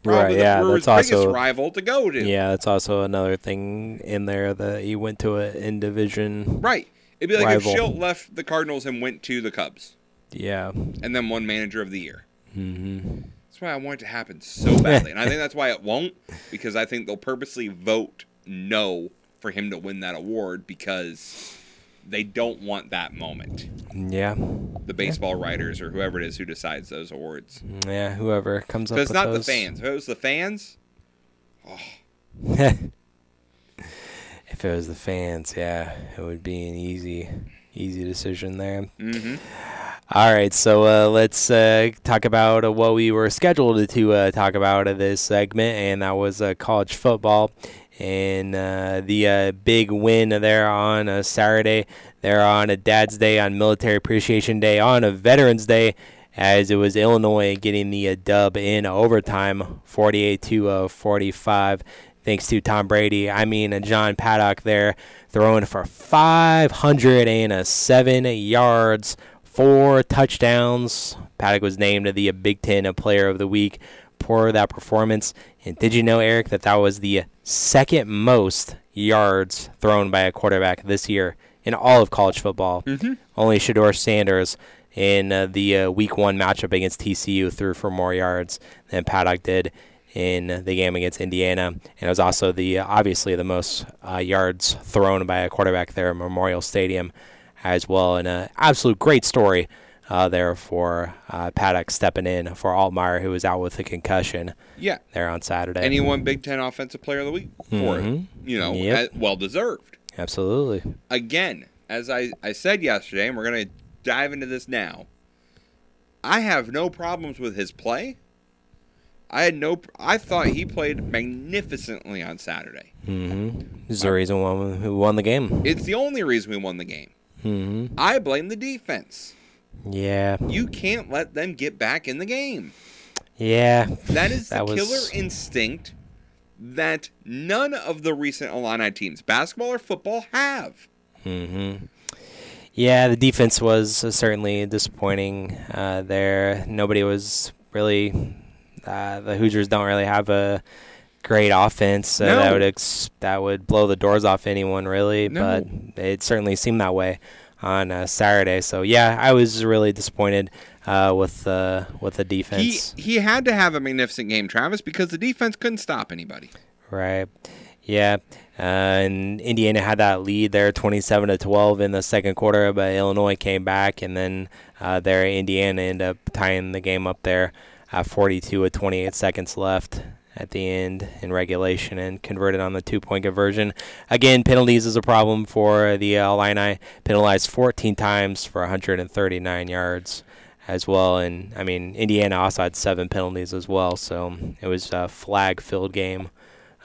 probably Right, the yeah, Brewers' that's biggest also- rival to go to. Yeah, that's also another thing in there that he went to an in division. Right. It'd be like rival. if Shildt left the Cardinals and went to the Cubs, Yeah. and then won Manager of the Year. Mm-hmm. That's why I want it to happen so badly, and I think that's why it won't, because I think they'll purposely vote no for him to win that award because they don't want that moment. Yeah. The baseball writers or whoever it is who decides those awards. Yeah, whoever comes up it's not those. the fans. If it was the fans, if it was the fans, yeah, it would be an easy, easy decision there. Mhm. All right, so uh, let's uh, talk about uh, what we were scheduled to uh, talk about in this segment, and that was uh, college football and uh, the uh, big win there on a Saturday. There on a Dad's Day, on Military Appreciation Day, on a Veterans Day, as it was Illinois getting the uh, dub in overtime, 48 to uh, 45 thanks to Tom Brady. I mean, uh, John Paddock there throwing for 507 yards, four touchdowns. Paddock was named the Big Ten Player of the Week for that performance. And did you know, Eric, that that was the second most yards thrown by a quarterback this year in all of college football? Mhm. Only Shedeur Sanders in uh, the uh, Week One matchup against TCU threw for more yards than Paddock did in the game against Indiana, and it was also the obviously the most uh, yards thrown by a quarterback there at Memorial Stadium as well. And an absolute great story uh, there for uh, Paddock stepping in for Altmyer, who was out with a concussion. Yeah. There on Saturday. And he won Big Ten Offensive Player of the Week for Mhm. it. You know, Yep. uh, well deserved. Absolutely. Again, as I, I said yesterday, and we're going to dive into this now, I have no problems with his play. I had no. I thought he played magnificently on Saturday. Mm-hmm. This is the reason why who won the game. It's the only reason we won the game. Mm-hmm. I blame the defense. Yeah. You can't let them get back in the game. Yeah. That is the That was- killer instinct that none of the recent Illini teams, basketball or football, have. Mm-hmm. Yeah, the defense was uh, certainly disappointing uh, there. Nobody was really. Uh, the Hoosiers don't really have a great offense uh, that would ex- that would blow the doors off anyone really, No. but it certainly seemed that way on uh, Saturday. So yeah, I was really disappointed uh, with uh, with the He defense. he had to have a magnificent game, Travis, because the defense couldn't stop anybody. Right. Yeah. Uh, and Indiana had that lead there, 27 to 12 in the second quarter, but Illinois came back, and then uh, there Indiana ended up tying the game up there at 42 with 28 seconds left at the end in regulation and converted on the two point conversion. Again, penalties is a problem for the uh, Illini. Penalized 14 times for 139 yards as well. And I mean, Indiana also had seven penalties as well, so it was a flag filled game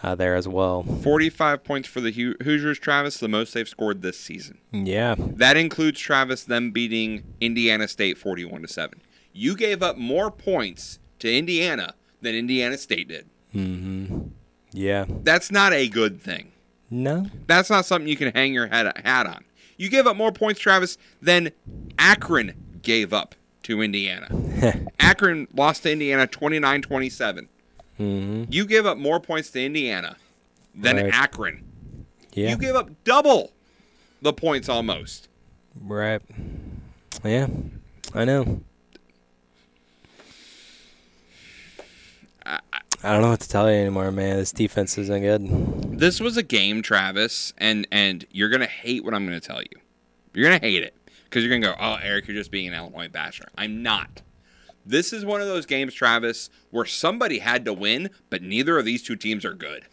uh, there as well. 45 points for the Hoosiers, Travis, the most they've scored this season. Yeah. That includes Travis them beating Indiana State 41 to 7. You gave up more points to Indiana than Indiana State did. Mm-hmm. Yeah. That's not a good thing. No. That's not something you can hang your head, hat on. You gave up more points, Travis, than Akron gave up to Indiana. Akron lost to Indiana 29 27. Mm-hmm. You gave up more points to Indiana than Right. Akron. Yeah. You gave up double the points almost. Right. Yeah. I know. I don't know what to tell you anymore, man. This defense isn't good. This was a game, Travis, and and you're gonna hate what I'm gonna tell you. You're gonna hate it because you're gonna go, "Oh, Eric, you're just being an Illinois basher." I'm not. This is one of those games, Travis, where somebody had to win, but neither of these two teams are good.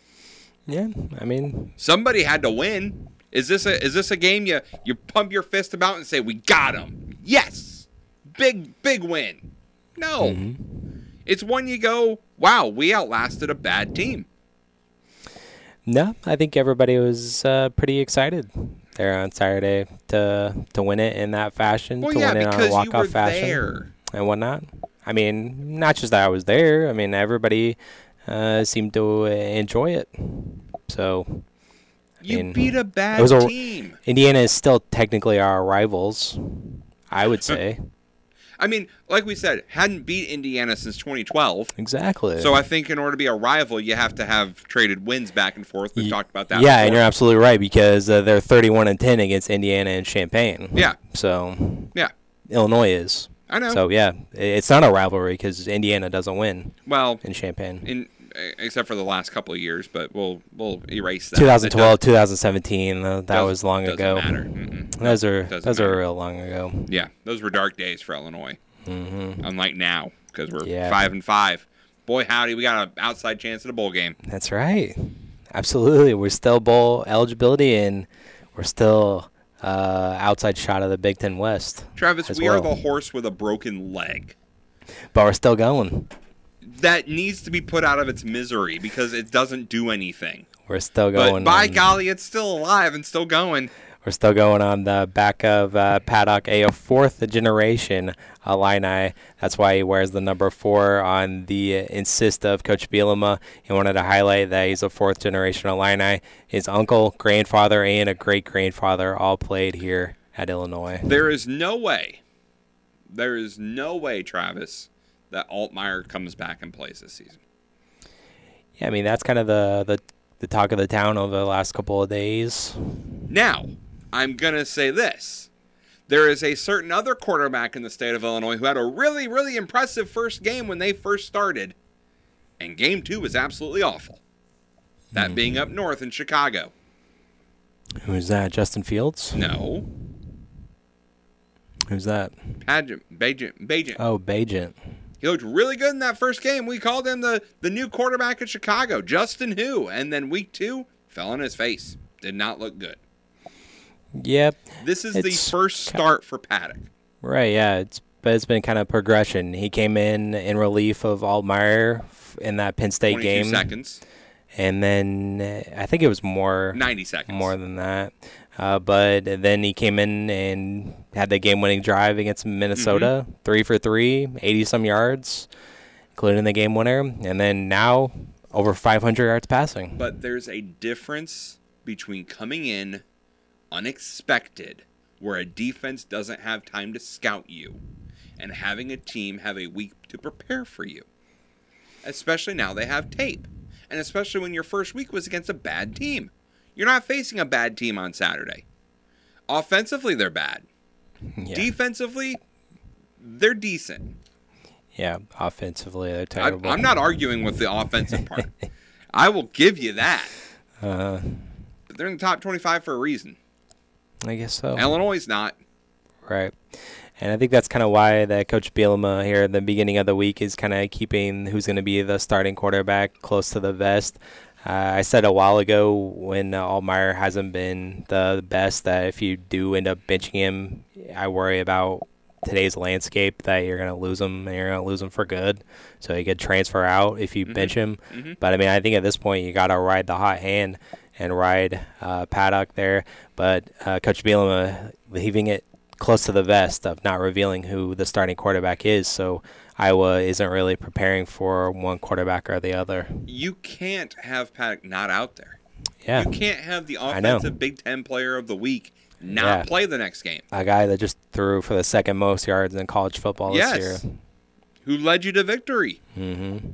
Yeah, I mean, somebody had to win. Is this a is this a game you you pump your fist about and say we got them? Yes, big big win. No, mm-hmm. It's one you go, wow, we outlasted a bad team. No, I think everybody was uh, pretty excited there on Saturday to to win it in that fashion, Well, to yeah, win it on a you walk off fashion there. and whatnot. I mean, not just that I was there. I mean, everybody uh, seemed to enjoy it. So I You mean, beat a bad a- team. Indiana is still technically our rivals, I would say. I mean, like we said, hadn't beat Indiana since 2012. Exactly. So I think in order to be a rival, you have to have traded wins back and forth. We've talked about that. yeah, and you're absolutely right because uh, they're 31 and 10 against Indiana and Champaign. Yeah. So Yeah. Illinois is. I know. So yeah, it's not a rivalry because Indiana doesn't win. Well, in Champaign. in except for the last couple of years, but we'll we'll erase that. 2012, 2017. Uh, that was long ago. Those are those matter. are real long ago. Yeah, those were dark days for Illinois. Mm-hmm. Unlike now, because we're Yeah. five and five. Boy, howdy, we got an outside chance at a bowl game. That's right. Absolutely, we're still bowl eligibility and we're still uh, outside shot of the Big Ten West. Travis, we are the horse with a broken leg. but we're still going. That needs to be put out of its misery because it doesn't do anything. We're still But going. by on- golly, it's still alive and still going. We're still going on the back of uh, Paddock, a fourth generation Illini. That's why he wears the number four on the uh, insist of Coach Bielema. He wanted to highlight that he's a fourth generation Illini. His uncle, grandfather, and a great grandfather all played here at Illinois. There is no way, there is no way, Travis, that Altmyer comes back and plays this season. Yeah, I mean that's kind of the, the the talk of the town over the last couple of days. Now, I'm going to say this. There is a certain other quarterback in the state of Illinois who had a really, really impressive first game when they first started, and game two was absolutely awful. That being mm-hmm. up north in Chicago. Who's that? Justin Fields? No. Who's that? Pageant, Bagent, Bagent. Oh, Bagent. He looked really good in that first game. We called him the, the new quarterback at Chicago, Justin Who. And then week two, fell on his face. Did not look good. Yep. This is the first start for Paddock. Right, yeah. It's but it's been kind of progression. He came in in relief of Altmyer in that Penn State game. seconds. And then uh, I think it was more 90 seconds. more than that. Uh, but then he came in and had the game-winning drive against Minnesota, Mm-hmm. three for three, 80 some yards, including the game winner. And then now over 500 yards passing. But there's a difference between coming in unexpected, where a defense doesn't have time to scout you, and having a team have a week to prepare for you. Especially now they have tape. And especially when your first week was against a bad team. You're not facing a bad team on Saturday. Offensively, they're bad. Defensively, they're decent. Yeah, offensively they're I, terrible. I'm not arguing with the offensive part. I will give you that. Uh, But they're in the top 25 for a reason. I guess so. Illinois is not. Right. And I think that's kind of why that Coach Bielema here at the beginning of the week is kind of keeping who's going to be the starting quarterback close to the vest. Uh, I said a while ago when uh, Altmaier hasn't been the best that if you do end up benching him, I worry about today's landscape that you're going to lose him and you're going to lose him for good. So he could transfer out if you bench him. Mhm. But I mean, I think at this point you got to ride the hot hand and ride uh, Paddock there. But uh, Coach Bielema leaving it close to the vest of not revealing who the starting quarterback is. So Iowa isn't really preparing for one quarterback or the other. You can't have Paddock not out there. Yeah. You can't have the offensive Big Ten player of the week not Yeah. play the next game. A guy that just threw for the second most yards in college football yes. this year. Who led you to victory. Mm-hmm.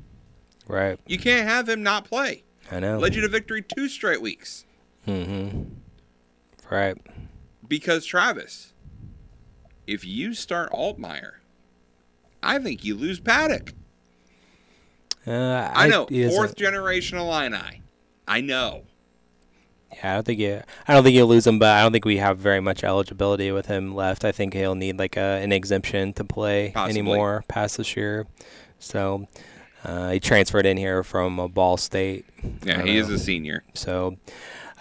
Right. You can't have him not play. I know. Led you to victory two straight weeks. Mm-hmm. Right. Because Travis, if you start Altmyer, I think you lose Paddock. Uh, I, know, he doesn't- fourth generation Illini. I know. Yeah, I don't think you. I don't think you'll lose him, but I don't think we have very much eligibility with him left. I think he'll need like a, an exemption to play Possibly. anymore past this year. So uh, he transferred in here from Ball State. Yeah, he don't is a senior. So,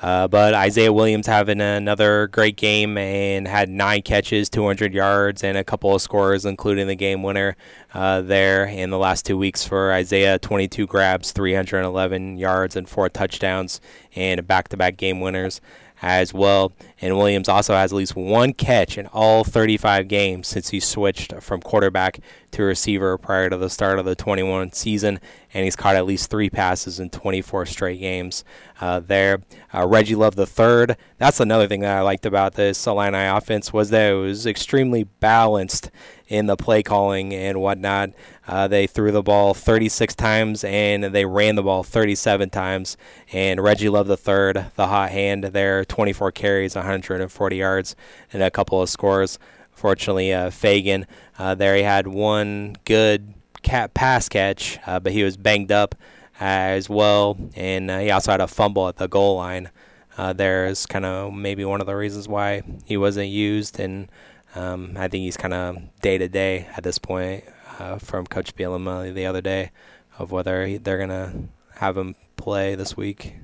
uh, but Isaiah Williams having another great game and had nine catches, 200 yards, and a couple of scores, including the game winner uh, there in the last two weeks for Isaiah. 22 grabs, 311 yards, and four touchdowns, and back-to-back game winners as well. And Williams also has at least one catch in all 35 games since he switched from quarterback to receiver prior to the start of the 21 season. And he's caught at least three passes in 24 straight games uh, there. Uh, Reggie Love the third. That's another thing that I liked about this Illini offense was that it was extremely balanced in the play calling and whatnot. Uh, they threw the ball 36 times and they ran the ball 37 times. And Reggie Love the third, the hot hand there, 24 carries, 140 yards, and a couple of scores. Fortunately, uh, Feagin uh, there he had one good cat pass catch, uh, but he was banged up as well, and uh, he also had a fumble at the goal line. Uh, there is kind of maybe one of the reasons why he wasn't used, and um, I think he's kind of day to day at this point uh, from Coach Bielema the other day of whether he, they're gonna have him play this week.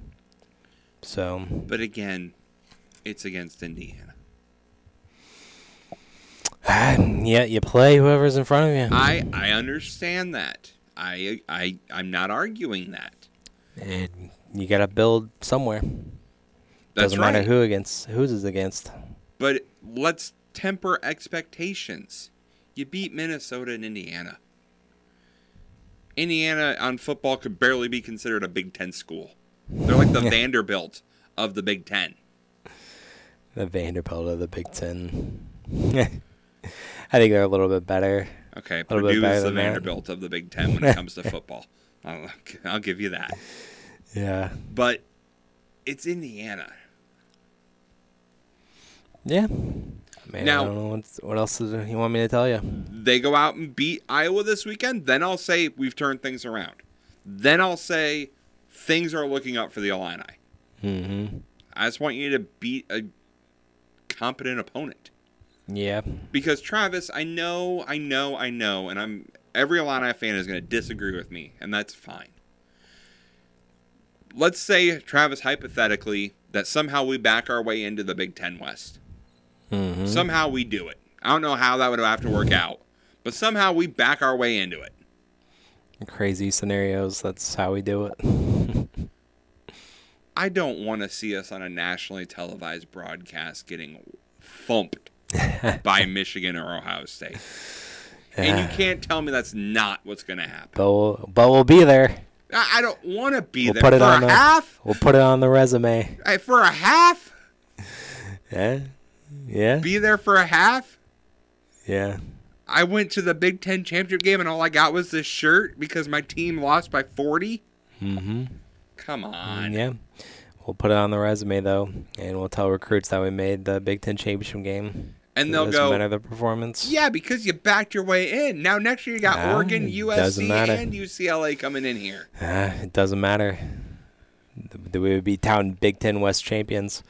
So But again, it's against Indiana. Yeah, you play whoever's in front of you. I I understand that. I I I'm not arguing that. And you gotta build somewhere. That's Doesn't matter who against who's is against. But let's temper expectations. You beat Minnesota and Indiana. Indiana on football could barely be considered a Big Ten school. They're like the Vanderbilt of the Big Ten. The Vanderbilt of the Big Ten. I think they're a little bit better. Okay, a little bit Purdue is the than that. Vanderbilt of the Big Ten when it comes to football. I'll, I'll give you that. Yeah. But it's Indiana. Yeah. Man, Now- I don't know what else you want me to tell you. They go out and beat Iowa this weekend, then I'll say we've turned things around. Then I'll say things are looking up for the Illini. Mm-hmm. I just want you to beat a competent opponent. Yeah. Because Travis, I know, I know, I know, and I'm every Illini fan is going to disagree with me, and that's fine. Let's say, Travis, hypothetically, that somehow we back our way into the Big Ten West. Mhm. Somehow we do it. I don't know how that would have to work out, but somehow we back our way into it. Crazy scenarios. That's how we do it. I don't want to see us on a nationally televised broadcast getting thumped by Michigan or Ohio State. And you can't tell me that's not what's going to happen. But we'll, but we'll be there. I I don't want to be We'll there put it for on a the half. We'll put it on the resume. Hey, for a half? Yeah. Yeah. Be there for a half? Yeah. I went to the Big Ten championship game and all I got was this shirt because my team lost by 40? Mm-hmm. Come on. Yeah. We'll put it on the resume though, and we'll tell recruits that we made the Big Ten championship game. And they'll doesn't go- matter the performance. Yeah, because you backed your way in. Now next year you got Ah, Oregon, USC, and UCLA coming in here. Ah, it doesn't matter. We would be town Big Ten West champions.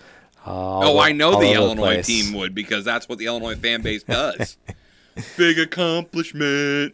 uh, oh, I know the Illinois team would because that's what the Illinois fan base does. Big accomplishment.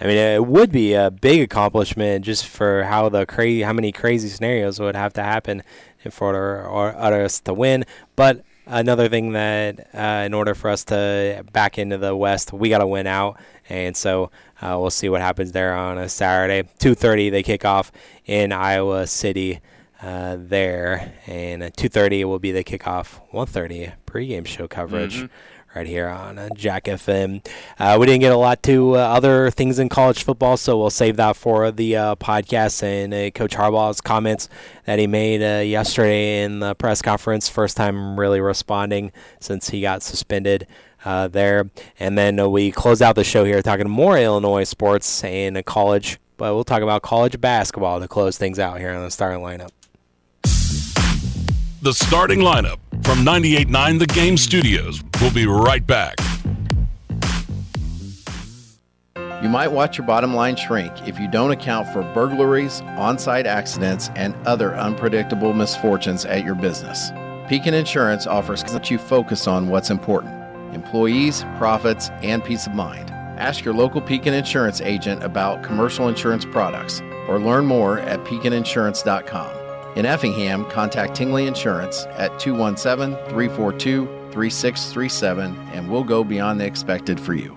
I mean, it would be a big accomplishment just for how the crazy, how many crazy scenarios would have to happen in order or us to win. But another thing that, uh, in order for us to back into the West, we got to win out, and so uh, we'll see what happens there on a Saturday. Two thirty, they kick off in Iowa City. Uh, there and 2:30 will be the kickoff. 1:30 pregame show coverage Mhm. Right here on uh, Jack FM. Uh, we didn't get a lot to uh, other things in college football, so we'll save that for the uh, podcast and uh, Coach Harbaugh's comments that he made yesterday in the press conference. First time really responding since he got suspended. There, and then we close out the show here talking more Illinois sports and college, but we'll talk about college basketball to close things out here on the starting lineup. The starting lineup from 98.9 The Game Studios. We'll be right back. You might watch your bottom line shrink if you don't account for burglaries, on site accidents, and other unpredictable misfortunes at your business. Pekin Insurance offers that you focus on what's important employees, profits, and peace of mind. Ask your local Pekin Insurance agent about commercial insurance products or learn more at pekininsurance.com. In Effingham, contact Tingley Insurance at 217 342 3637 and we'll go beyond the expected for you.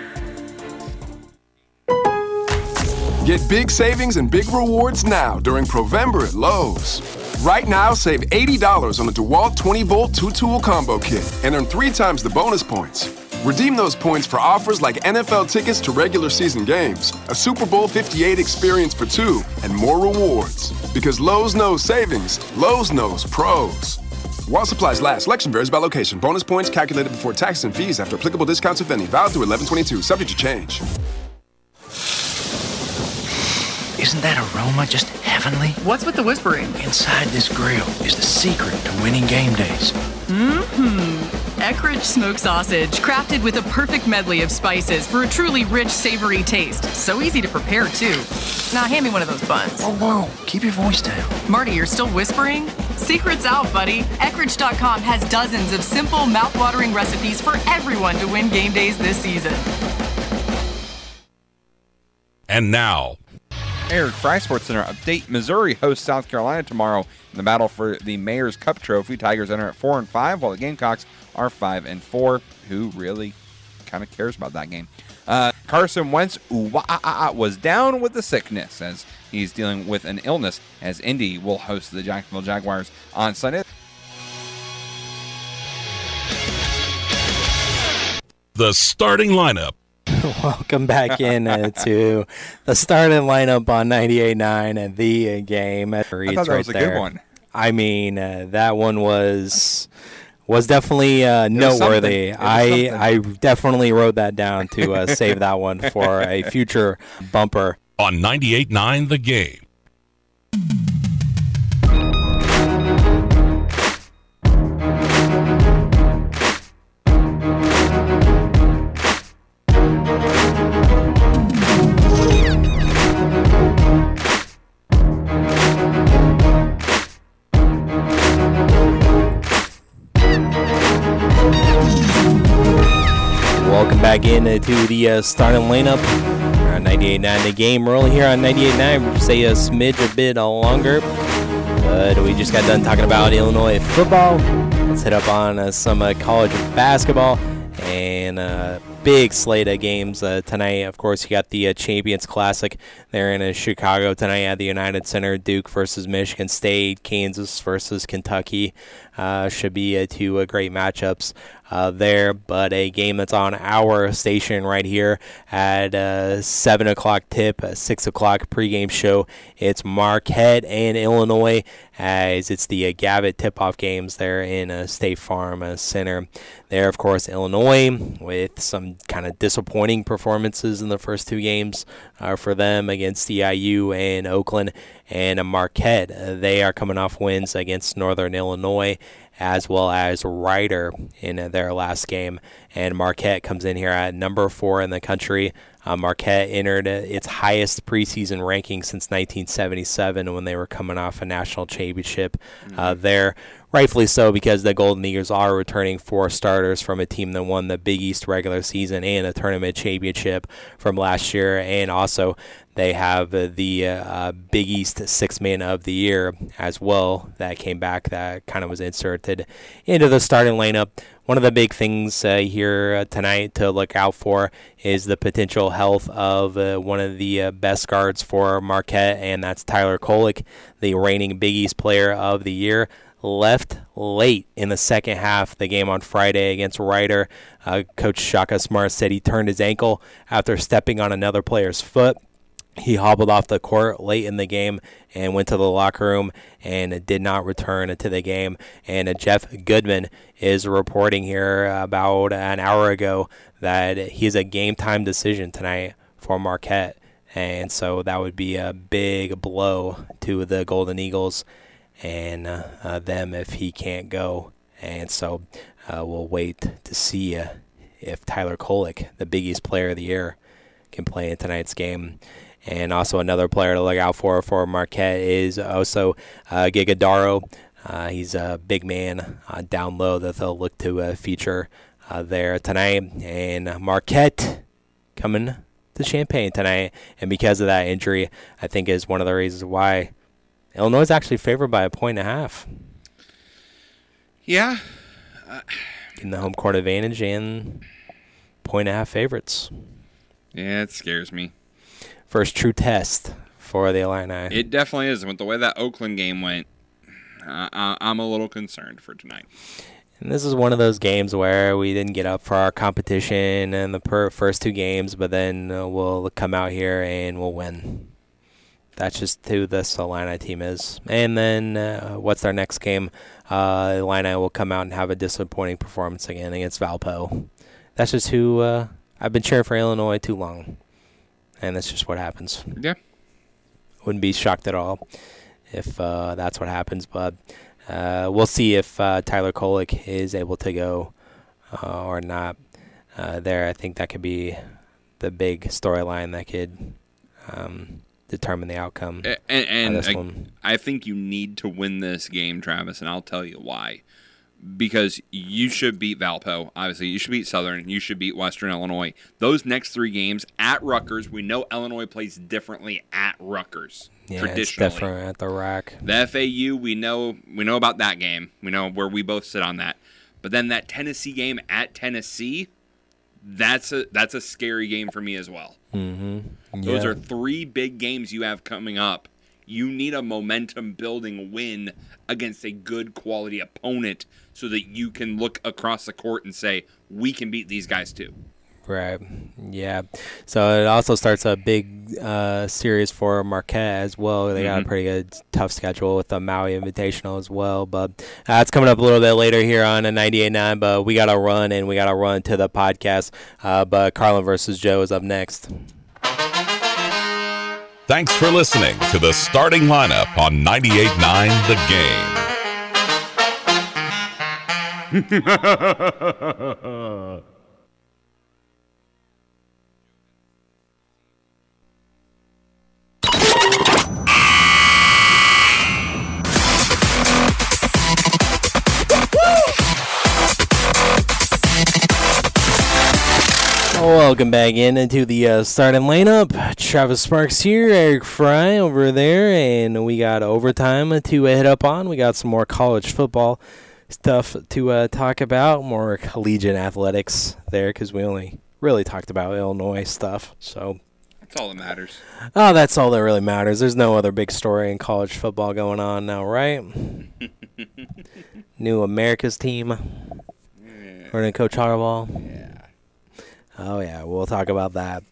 Get big savings and big rewards now during Provember at Lowe's. Right now, save $80 on the DeWalt 20 volt two tool combo kit and earn three times the bonus points. Redeem those points for offers like NFL tickets to regular season games, a Super Bowl 58 experience for two, and more rewards. Because Lowe's knows savings, Lowe's knows pros. While supplies last, selection varies by location. Bonus points calculated before taxes and fees after applicable discounts, if any. Valid through 1122, subject to change. Isn't that aroma just heavenly? What's with the whispering? Inside this grill is the secret to winning game days. Mmm. Eckrich smoked sausage, crafted with a perfect medley of spices for a truly rich, savory taste. So easy to prepare, too. Now, hand me one of those buns. Whoa, whoa, keep your voice down. Marty, you're still whispering? Secret's out, buddy. Eckrich.com has dozens of simple, mouthwatering recipes for everyone to win game days this season. And now, Eric Fry Sports Center update. Missouri hosts South Carolina tomorrow in the battle for the Mayor's Cup Trophy. Tigers enter at four and five, while the Gamecocks are five and four. Who really kind of cares about that game? Uh, Carson Wentz was down with the sickness as he's dealing with an illness. As Indy will host the Jacksonville Jaguars on Sunday. the starting lineup. Welcome back in uh, to the starting lineup on 98.9 and the uh, game. I thought that was a good one. I mean, uh, that one was was definitely uh, noteworthy. was I. I definitely wrote that down to uh, save that one for a future bumper. On 98.9 The Game. Into the uh, starting lineup. On 98.9 the game. We're only here on 98.9. We say a smidge a bit longer. But we just got done talking about Illinois football. Let's hit up on uh, some uh, college basketball and uh, big slate of games uh, tonight. Of course, you got the uh, Champions Classic there in Chicago tonight at the United Center. Duke versus Michigan State, Kansas versus Kentucky. Uh, should be two great matchups uh, there. But a game that's on our station right here at uh, 7 o'clock tip, uh, 6 o'clock pregame show. It's Marquette and Illinois as it's the uh, Gavitt tip-off games there in uh, State Farm uh, Center. There, of course, Illinois with some kind of disappointing performances in the first two games uh, for them against EIU and Oakland. And Marquette, they are coming off wins against Northern Illinois as well as Rider in their last game. And Marquette comes in here at number four in the country. Uh, Marquette entered its highest preseason ranking since 1977 when they were coming off a national championship uh, there. Rightfully so, because the Golden Eagles are returning four starters from a team that won the Big East regular season and a tournament championship from last year. And also, they have the uh, Big East Six Man of the Year as well that came back that kind of was inserted into the starting lineup. One of the big things uh, here uh, tonight to look out for is the potential health of uh, one of the uh, best guards for Marquette, and that's Tyler Kolek, the reigning Big East Player of the Year. Left late in the second half, the game on Friday against Rider. Uh, Coach Shaka Smart said he turned his ankle after stepping on another player's foot he hobbled off the court late in the game and went to the locker room and did not return to the game. And Jeff Goodman is reporting here about an hour ago that he's a game time decision tonight for Marquette. And so that would be a big blow to the Golden Eagles and uh, uh, them if he can't go. And so uh, we'll wait to see uh, if Tyler Kolek, the Big East Player of the Year, can play in tonight's game. And also another player to look out for for Marquette is also Gigadaro. He's a big man down low that they'll look to feature there tonight. And Marquette coming to Champaign tonight. And because of that injury, I think is one of the reasons why Illinois is actually favored by a point and a half. Yeah. in the home court advantage and point and a half favorites. Yeah, it scares me. First true test for the Illini. It definitely is. With the way that Oakland game went, uh, I- I'm a little concerned for tonight. And this is one of those games where we didn't get up for our competition in the per- first two games, but then uh, we'll come out here and we'll win. That's just who this Illini team is. And then uh, what's their next game? Uh, Illini will come out and have a disappointing performance again against Valpo. That's just who uh, I've been cheering for Illinois too long, and that's just what happens. Yeah. Wouldn't be shocked at all if uh, that's what happens, but uh, we'll see if uh, Tyler Kolek is able to go uh, or not. Uh, there, I think that could be the big storyline that could um, determine the outcome. And, and I. I think you need to win this game, Travis, and I'll tell you why. Because you should beat Valpo, obviously. You should beat Southern. You should beat Western Illinois. Those next three games at Rutgers, we know Illinois plays differently at Rutgers. Yeah, it's traditionally. different at the RAC. The FAU, we know we know about that game. We know where we both sit on that. But then that Tennessee game at Tennessee, that's a that's a scary game for me as well. Mm-hmm. Those Yeah. are three big games you have coming up. You need a momentum building win against a good quality opponent so that you can look across the court and say, we can beat these guys too. Right. Yeah. So it also starts a big uh, series for Marquette as well. They got a Mhm. pretty good, tough schedule with the Maui Invitational as well. But that's coming up a little bit later here on a 98.9. But we got to run and we got to run to the podcast. Uh, but Carlin versus Joe is up next. Thanks for listening to the starting lineup on 98.9 The Game. Welcome back in into the uh, starting lineup. Travis Sparks here, Eric Fry over there, and we got overtime to hit up on. We got some more college football stuff to uh, talk about, more collegiate athletics there, because we only really talked about Illinois stuff. So, That's all that matters. oh, that's all that really matters. There's no other big story in college football going on now, right? New America's team. We're gonna coach Harbaugh. Yeah. Oh yeah, we'll talk about that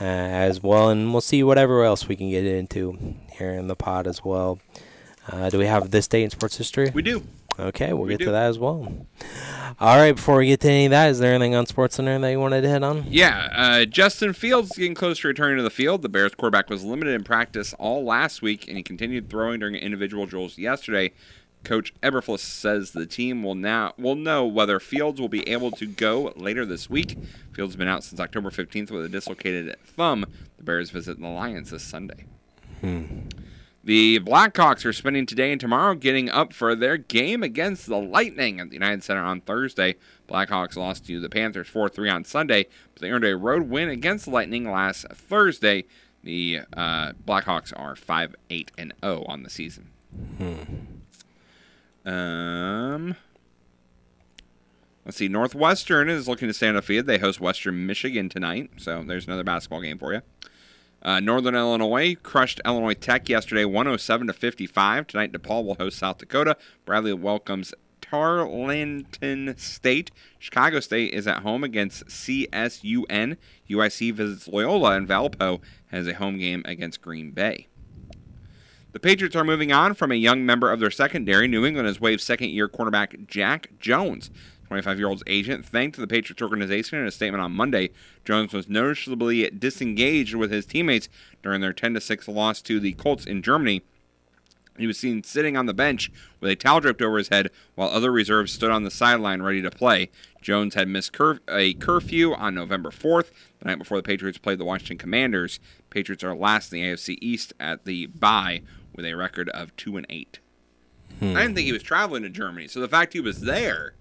uh, as well, and we'll see whatever else we can get into here in the pod as well. Uh, do we have this day in sports history? We do. Okay, we'll We get do. to that as well. All right, before we get to any of that, is there anything on Sports Center that you wanted to hit on? Yeah, uh, Justin Fields getting close to returning to the field. The Bears quarterback was limited in practice all last week, and he continued throwing during individual drills yesterday. Coach Eberflus says the team will now will know whether Fields will be able to go later this week. Fields has been out since October 15th with a dislocated thumb. The Bears visit the Lions this Sunday. The Blackhawks are spending today and tomorrow getting up for their game against the Lightning at the United Center on Thursday. Blackhawks lost to the Panthers 4 3 on Sunday, but they earned a road win against the Lightning last Thursday. The uh, Blackhawks are 5 8 and 0 on the season. Um, let's see. Northwestern is looking to stay undefeated. They host Western Michigan tonight, so there's another basketball game for you. Uh, Northern Illinois crushed Illinois Tech yesterday, 107 to 55. Tonight, DePaul will host South Dakota. Bradley welcomes Tarleton State. Chicago State is at home against CSUN. UIC visits Loyola, and Valpo has a home game against Green Bay. The Patriots are moving on from a young member of their secondary. New England has waived second year cornerback Jack Jones. 25 year old's agent thanked the Patriots organization in a statement on Monday. Jones was noticeably disengaged with his teammates during their 10 6 loss to the Colts in Germany. He was seen sitting on the bench with a towel draped over his head while other reserves stood on the sideline ready to play. Jones had missed cur- a curfew on November 4th, the night before the Patriots played the Washington Commanders. Patriots are last in the AFC East at the bye with a record of 2 and 8. I didn't think he was traveling to Germany, so the fact he was there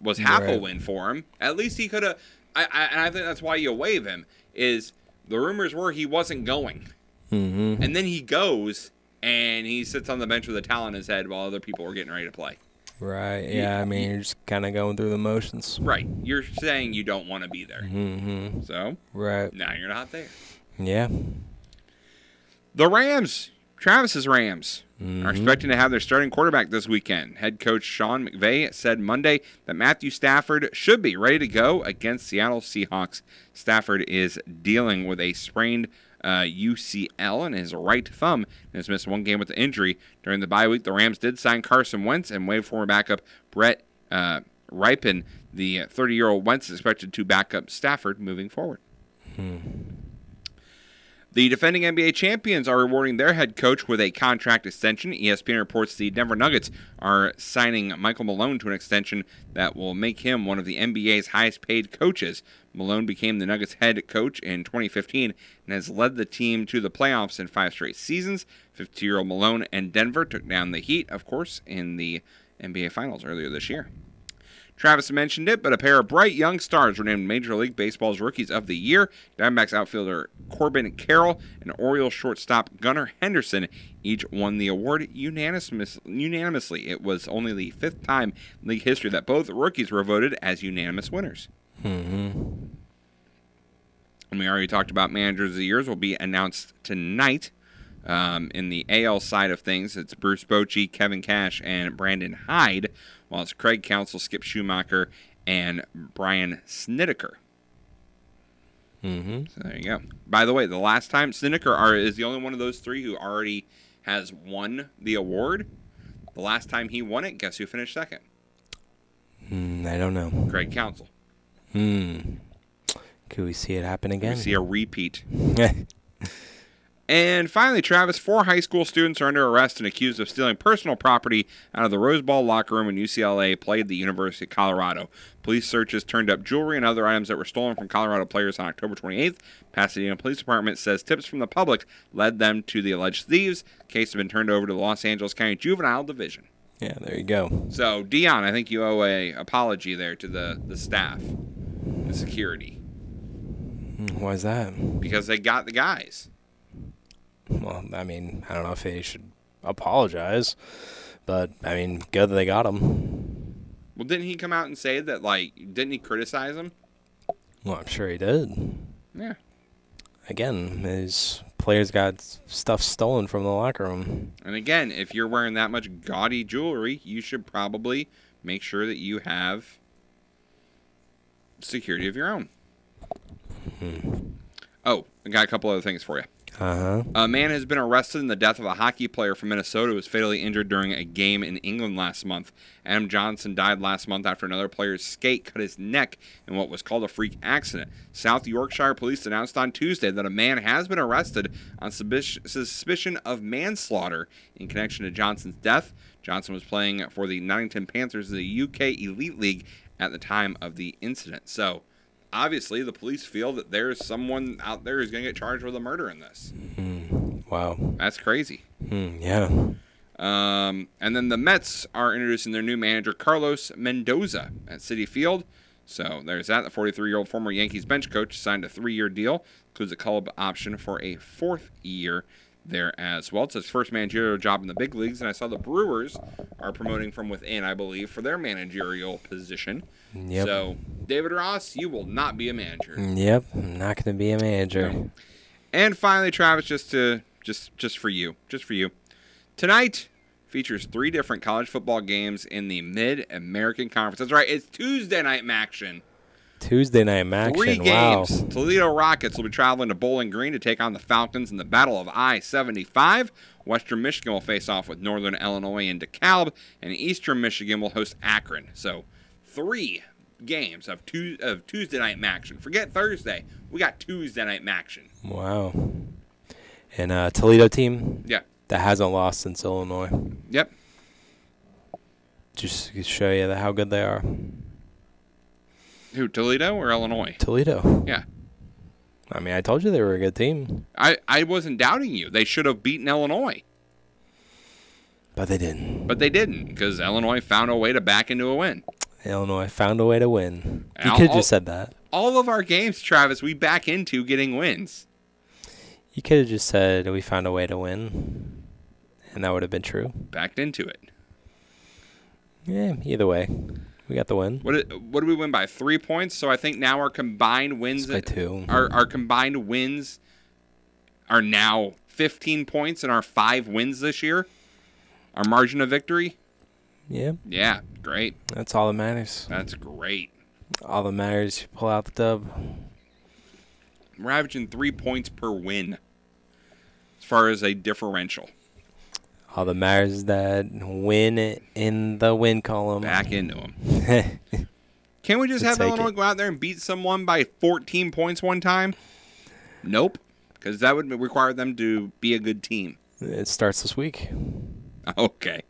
was half a win for him. At least he could have. I, I, and I think that's why you waive him. Is the rumors were he wasn't going, Mm-hmm. and then he goes and he sits on the bench with a towel on his head while other people were getting ready to play. Right. Yeah. I mean, you're just kind of going through the motions. Right. You're saying you don't want to be there. Mm-hmm. So Right. now you're not there. Yeah. The Rams, Travis's Rams, Mm-hmm. are expecting to have their starting quarterback this weekend. Head coach Sean McVay said Monday that Matthew Stafford should be ready to go against Seattle Seahawks. Stafford is dealing with a sprained uh, UCL in his right thumb and has missed one game with the injury. During the bye week, the Rams did sign Carson Wentz and waive former backup Brett uh, Rypien. The 30 year old Wentz is expected to back up Stafford moving forward. The defending NBA champions are rewarding their head coach with a contract extension. ESPN reports the Denver Nuggets are signing Michael Malone to an extension that will make him one of the NBA's highest paid coaches. Malone became the Nuggets head coach in 2015 and has led the team to the playoffs in five straight seasons. 50 year old Malone and Denver took down the Heat, of course, in the NBA Finals earlier this year. Travis mentioned it, but a pair of bright young stars were named Major League Baseball's Rookies of the Year. Diamondbacks outfielder Corbin Carroll and Orioles shortstop Gunnar Henderson each won the award unanimous, unanimously. It was only the fifth time in league history that both rookies were voted as unanimous winners. Mm-hmm. And we already talked about managers of the years will be announced tonight. Um, in the AL side of things, it's Bruce Bochy, Kevin Cash, and Brandon Hyde, while it's Craig Counsell, Skip Schumaker, and Brian Snitker. Mm-hmm. So there you go. By the way, the last time Snitker are, is the only one of those three who already has won the award. The last time he won it, guess who finished second? Mm, I don't know. Craig Counsell. Hmm. Could we see it happen again? Could We see a repeat. And finally, Travis, four high school students are under arrest and accused of stealing personal property out of the Rose Bowl locker room when UCLA played the University of Colorado. Police searches turned up jewelry and other items that were stolen from Colorado players on October 28th. Pasadena Police Department says tips from the public led them to the alleged thieves. The case has been turned over to the Los Angeles County Juvenile Division. Yeah, there you go. So, Deion, I think you owe a apology there to the, the staff, the security, hmm, Why is that? because they got the guys. Well, I mean, I don't know if they should apologize, but I mean, good that they got him. Well, didn't he come out and say that, like, didn't he criticize him? Well, I'm sure he did. Yeah. Again, his players got stuff stolen from the locker room. And again, if you're wearing that much gaudy jewelry, you should probably make sure that you have security of your own. hmm Oh, I got a couple other things for you. Uh huh. A man has been arrested in the death of a hockey player from Minnesota who was fatally injured during a game in England last month. Adam Johnson died last month after another player's skate cut his neck in what was called a freak accident. South Yorkshire police announced on Tuesday that a man has been arrested on suspicion of manslaughter in connection to Johnson's death. Johnson was playing for the Nottingham Panthers in the UK Elite League at the time of the incident. So, obviously, the police feel that there's someone out there who's going to get charged with a murder in this. Wow. That's crazy. Hmm, yeah. Um, and then the Mets are introducing their new manager, Carlos Mendoza, at Citi Field. So there's that. The 43 year old former Yankees bench coach signed a three year deal, includes a club option for a fourth year there as well. It's his first managerial job in the big leagues, and I saw the Brewers are promoting from within, I believe, for their managerial position. Yep. So, David Ross, you will not be a manager. Yep. I'm not going to be a manager. And finally, Travis, just to just just for you, just for you, tonight features three different college football games in the Mid American Conference. That's right, it's Tuesday night action. Tuesday night action. Three Wow. games. Toledo Rockets will be traveling to Bowling Green to take on the Falcons in the Battle of I-75. Western Michigan will face off with Northern Illinois in DeKalb, and Eastern Michigan will host Akron. So, three games of, tu- of Tuesday night action. Forget Thursday. We got Tuesday night action. Wow. And uh, Toledo team. Yeah. That hasn't lost since Illinois. Yep. Just to show you how good they are. Who, Toledo or Illinois? Toledo. Yeah. I mean, I told you they were a good team, I, I wasn't doubting you. They should have beaten Illinois, but they didn't. but they didn't because Illinois found a way to back into a win. Illinois found a way to win. You could have just said that. All of our games, Travis, we back into getting wins. You could have just said we found a way to win, and that would have been true. Backed into it. Yeah. Either way, we got the win. What did, what did we win by? Three points. So I think now our combined wins By two. Our our combined wins are now 15 points in our five wins this year. Our margin of victory. Yeah. Yeah, great. That's all that matters. That's great. All that matters, you pull out the dub. We're averaging three points per win as far as a differential. All that matters is that win in the win column. Back into them. Can't we just We'll have Illinois it. go out there and beat someone by 14 points one time? Nope. Because that would require them to be a good team. It starts this week. Okay.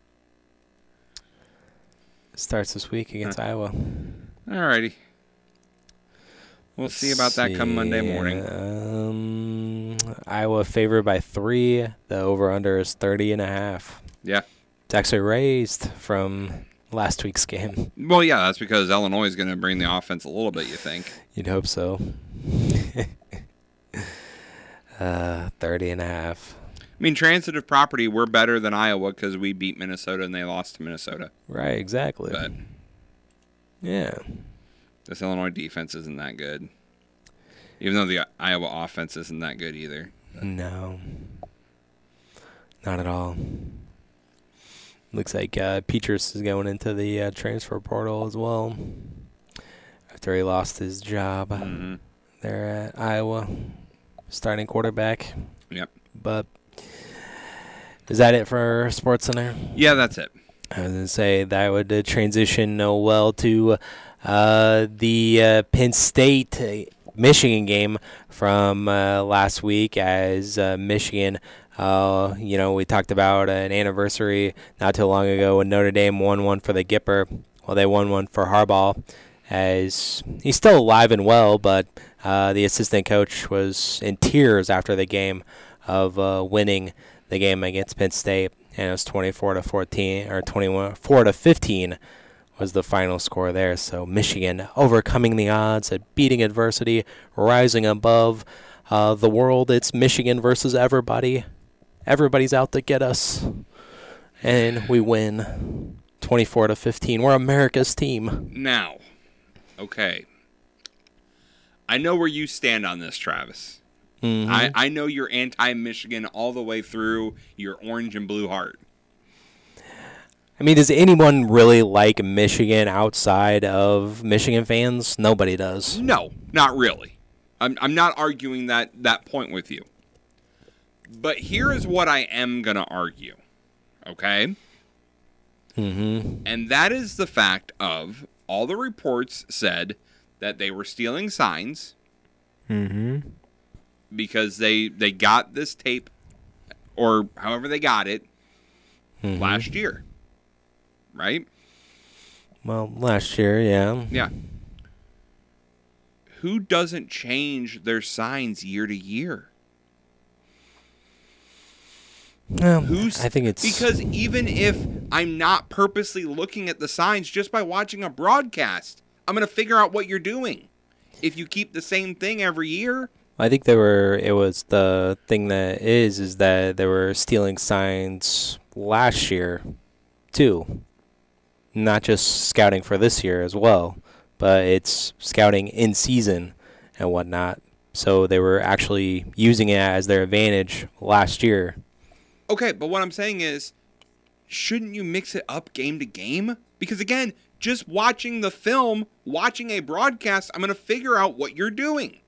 Starts this week against Iowa. All righty. We'll see about that come Monday morning. Um, Iowa favored by three. The over under is 30 and a half. Yeah. It's actually raised from last week's game. Well, yeah, that's because Illinois is going to bring the offense a little bit, you think. You'd hope so. uh, 30 and a half. I mean, transitive property, we're better than Iowa because we beat Minnesota and they lost to Minnesota. Right, exactly. But Yeah. this Illinois defense isn't that good. Even though the Iowa offense isn't that good either. No. Not at all. Looks like uh, Petrus is going into the uh, transfer portal as well. After he lost his job Mm-hmm. there at Iowa, starting quarterback. Yep. But is that it for Sports Center? Yeah, that's it. I was gonna say that would uh, transition uh, well to uh, the uh, Penn State uh, Michigan game from uh, last week, as uh, Michigan. Uh, you know, we talked about an anniversary not too long ago when Notre Dame won one for the Gipper. Well, they won one for Harbaugh, as he's still alive and well, but uh, the assistant coach was in tears after the game of uh, winning the game against Penn State, and it was 24 to 14 or 21 4 to 15 was the final score there. So Michigan overcoming the odds and beating adversity, rising above uh, the world. It's Michigan versus everybody. Everybody's out to get us, and we win 24 to 15. We're America's team. Now, okay. I know where you stand on this, Travis. Mhm. I, I know you're anti Michigan all the way through your orange and blue heart. I mean, does anyone really like Michigan outside of Michigan fans? Nobody does. No, not really. I'm, I'm not arguing that, that point with you. But here is what I am going to argue. Okay? Mm-hmm. And that is the fact of all the reports said that they were stealing signs Mm-hmm. Because they they got this tape or however they got it Mhm. last year. Right? Well, last year, yeah. Yeah. Who doesn't change their signs year to year? Well, Who's I think it's because even if I'm not purposely looking at the signs just by watching a broadcast, I'm going to figure out what you're doing. If you keep the same thing every year, I think they were. It was the thing that is is that they were stealing signs last year, too. Not just scouting for this year as well, but it's scouting in season and whatnot. So they were actually using it as their advantage last year. Okay, but what I'm saying is, shouldn't you mix it up game to game? Because again, just watching the film, watching a broadcast, I'm going to figure out what you're doing.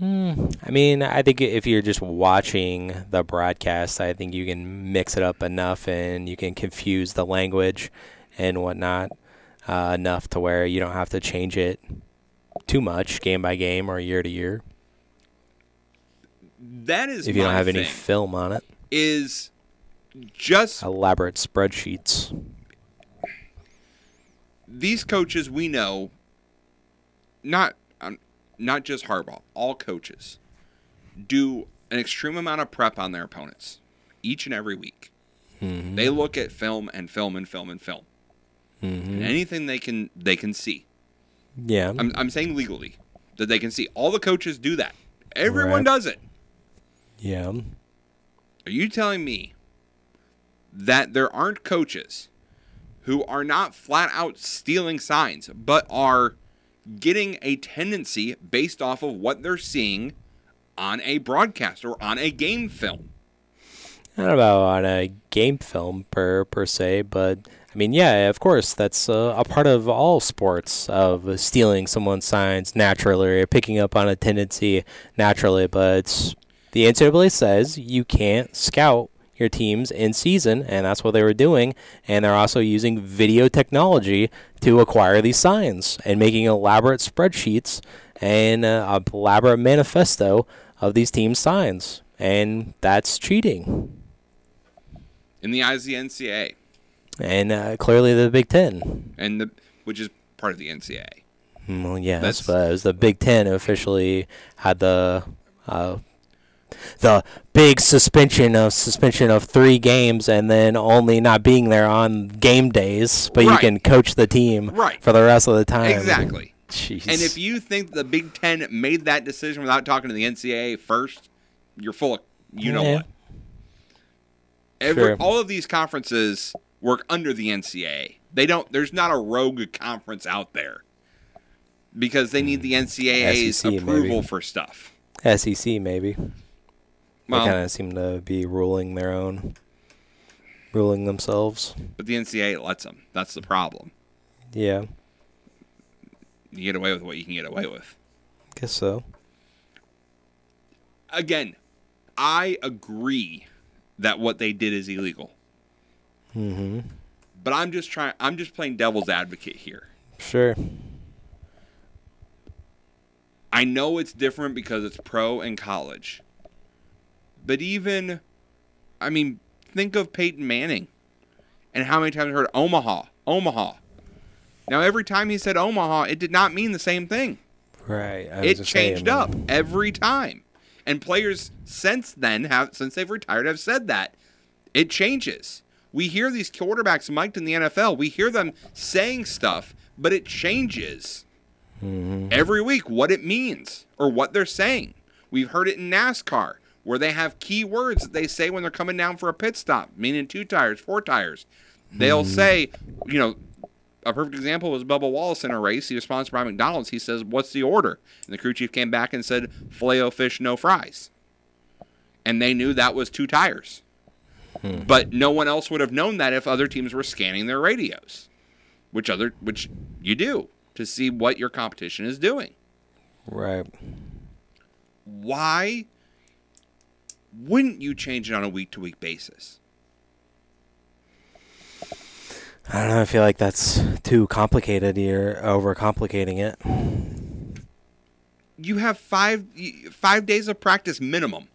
I mean, I think if you're just watching the broadcast, I think you can mix it up enough and you can confuse the language and whatnot uh, enough to where you don't have to change it too much game by game or year to year That is if you don't have any film on it. is just Elaborate spreadsheets. these coaches we know not not just Harbaugh, all coaches do an extreme amount of prep on their opponents each and every week. Mm-hmm. They look at film and film and film and film. Mm-hmm. And anything they can they can see. Yeah. I'm I'm saying legally that they can see. All the coaches do that. Everyone Right. does it. Yeah. Are you telling me that there aren't coaches who are not flat out stealing signs, but are getting a tendency based off of what they're seeing on a broadcast or on a game film? I don't know about on a game film per per se, but I mean, yeah, of course, that's a part of all sports of stealing someone's signs naturally or picking up on a tendency naturally. But the NCAA says you can't scout your teams in season, and that's what they were doing. And they're also using video technology to acquire these signs and making elaborate spreadsheets and uh, a elaborate manifesto of these teams' signs, and that's cheating. In the eyes of the NCAA. and uh, clearly the Big Ten. And the which is part of the NCAA. Mm, Well, yeah, That's- that's but it was the Big Ten officially had the uh, the big suspension of suspension of three games, and then only not being there on game days, but you can coach the team Right. for the rest of the time. Exactly. Jeez. And if you think the Big Ten made that decision without talking to the NCAA first, you're full of you know Yeah. what. Every Sure. all of these conferences work under the NCAA. They don't. There's not a rogue conference out there because they need the hmm. NCAA's SEC approval maybe. for stuff. SEC maybe. Well- they kind of seem to be ruling their own, ruling themselves. But the NCAA lets them. That's the problem. Yeah. You get away with what you can get away with. Guess so. Again, I agree that what they did is illegal. Mm-hmm. But I'm just trying I'm just playing devil's advocate here. Sure. I know it's different because it's pro and college. But even I mean, think of Peyton Manning and how many times I heard Omaha, Omaha. Now every time he said Omaha, it did not mean the same thing. Right. I It changed I up every time. And players since then have since they've retired have said that. It changes. We hear these quarterbacks mic'd in the NFL. We hear them saying stuff, but it changes Mm-hmm. every week what it means or what they're saying. We've heard it in NASCAR where they have key words that they say when they're coming down for a pit stop, meaning two tires, four tires. They'll Mm-hmm. say, you know, a perfect example was Bubba Wallace in a race. He was sponsored by McDonald's. He says, "What's the order?" And the crew chief came back and said, "Filet o fish, no fries." And they knew that was two tires. Hmm. But no one else would have known that if other teams were scanning their radios, which other which you do to see what your competition is doing. Right. Why wouldn't you change it on a week to week basis? I don't know. I feel like that's too complicated. You're overcomplicating it. You have five five days of practice minimum.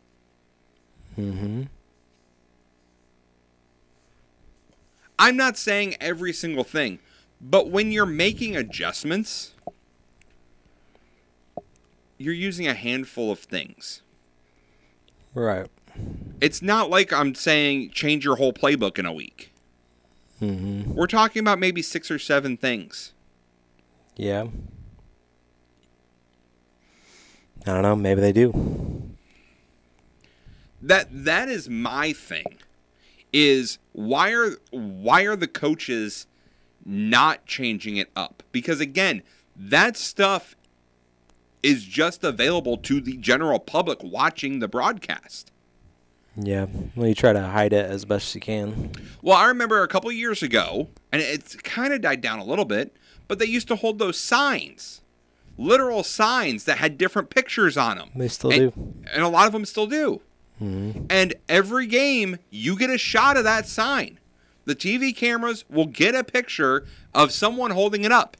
Mm-hmm. I'm not saying every single thing, but when you're making adjustments, you're using a handful of things. Right. It's not like I'm saying change your whole playbook in a week. Mm-hmm. We're talking about maybe six or seven things. Yeah. I don't know. Maybe they do. That that is my thing. Is why are why are the coaches not changing it up? Because again, that stuff is just available to the general public watching the broadcast. Yeah. Well, you try to hide it as best you can. Well, I remember a couple years ago, and it's kind of died down a little bit, but they used to hold those signs, literal signs that had different pictures on them. They still and, do. and a lot of them still do. Mm-hmm. And every game, you get a shot of that sign. The TV cameras will get a picture of someone holding it up.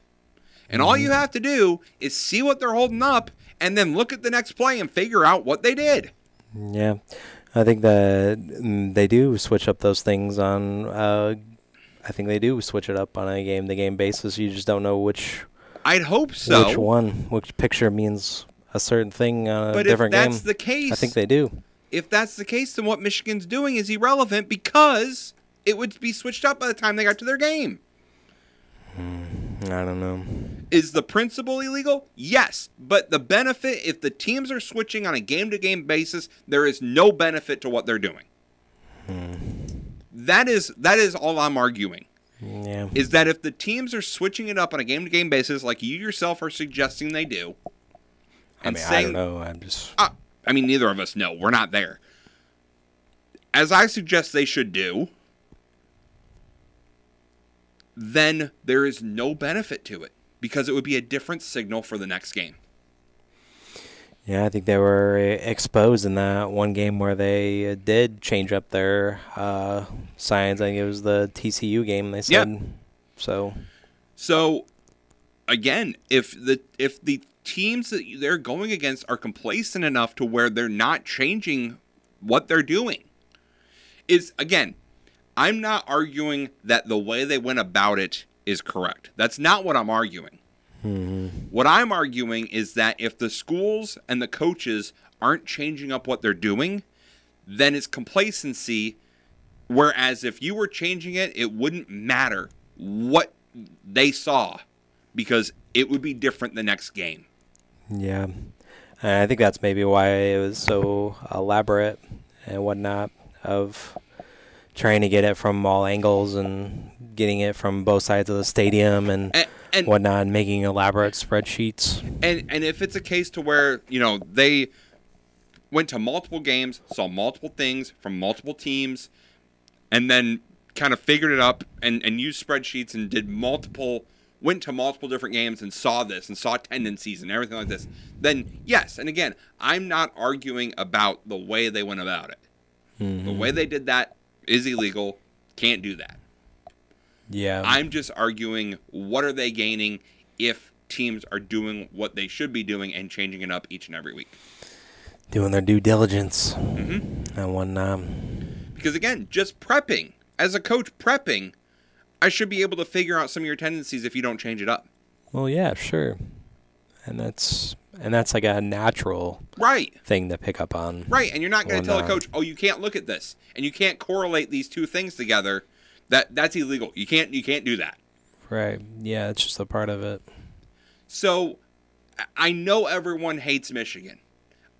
And all you have to do is see what they're holding up and then look at the next play and figure out what they did. Yeah. I think that mm, they do switch up those things on. Uh, I think they do switch it up on a game to game basis. You just don't know which. I'd hope so. Which one? Which picture means a certain thing on a But if different that's game? the case, I think they do. If that's the case, then what Michigan's doing is irrelevant because it would be switched up by the time they got to their game. I don't know. Is the principle illegal? Yes. But the benefit, if the teams are switching on a game to game basis, there is no benefit to what they're doing. That is that is all I'm arguing. Yeah. Is that if the teams are switching it up on a game to game basis, like you yourself are suggesting they do, I mean, I don't know. I'm just. Uh, I mean, neither of us know. We're not there. As I suggest they should do, then there is no benefit to it because it would be a different signal for the next game. Yeah, I think they were exposed in that one game where they did change up their uh, signs. I think it was the TCU game. They said so. So again, if the if the teams that they're going against are complacent enough to where they're not changing what they're doing, is again, I'm not arguing that the way they went about it is correct. That's not what I'm arguing. What I'm arguing is that if the schools and the coaches aren't changing up what they're doing, then it's complacency. Whereas if you were changing it, it wouldn't matter what they saw because it would be different the next game. Yeah, and I think that's maybe why it was so elaborate and whatnot of trying to get it from all angles and getting it from both sides of the stadium and, and- whatnot, and making elaborate spreadsheets. And and if it's a case to where, you know, they went to multiple games, saw multiple things from multiple teams, and then kind of figured it up and, and used spreadsheets and did multiple went to multiple different games and saw this and saw tendencies and everything like this, then yes. And again, I'm not arguing about the way they went about it. The way mm-hmm. they did that is illegal. Can't do that. Yeah. I'm just arguing what are they gaining if teams are doing what they should be doing and changing it up each and every week. Doing their due diligence. Mm-hmm. And one, um, Because again, just prepping as a coach, prepping, I should be able to figure out some of your tendencies if you don't change it up. well, yeah, sure. And that's and that's like a natural Right. thing to pick up on. Right, and you're not going to tell a coach, "Oh, you can't look at this," and you can't correlate these two things together. That that's illegal. You can't you can't do that. Right. Yeah, it's just a part of it. So I- know everyone hates Michigan.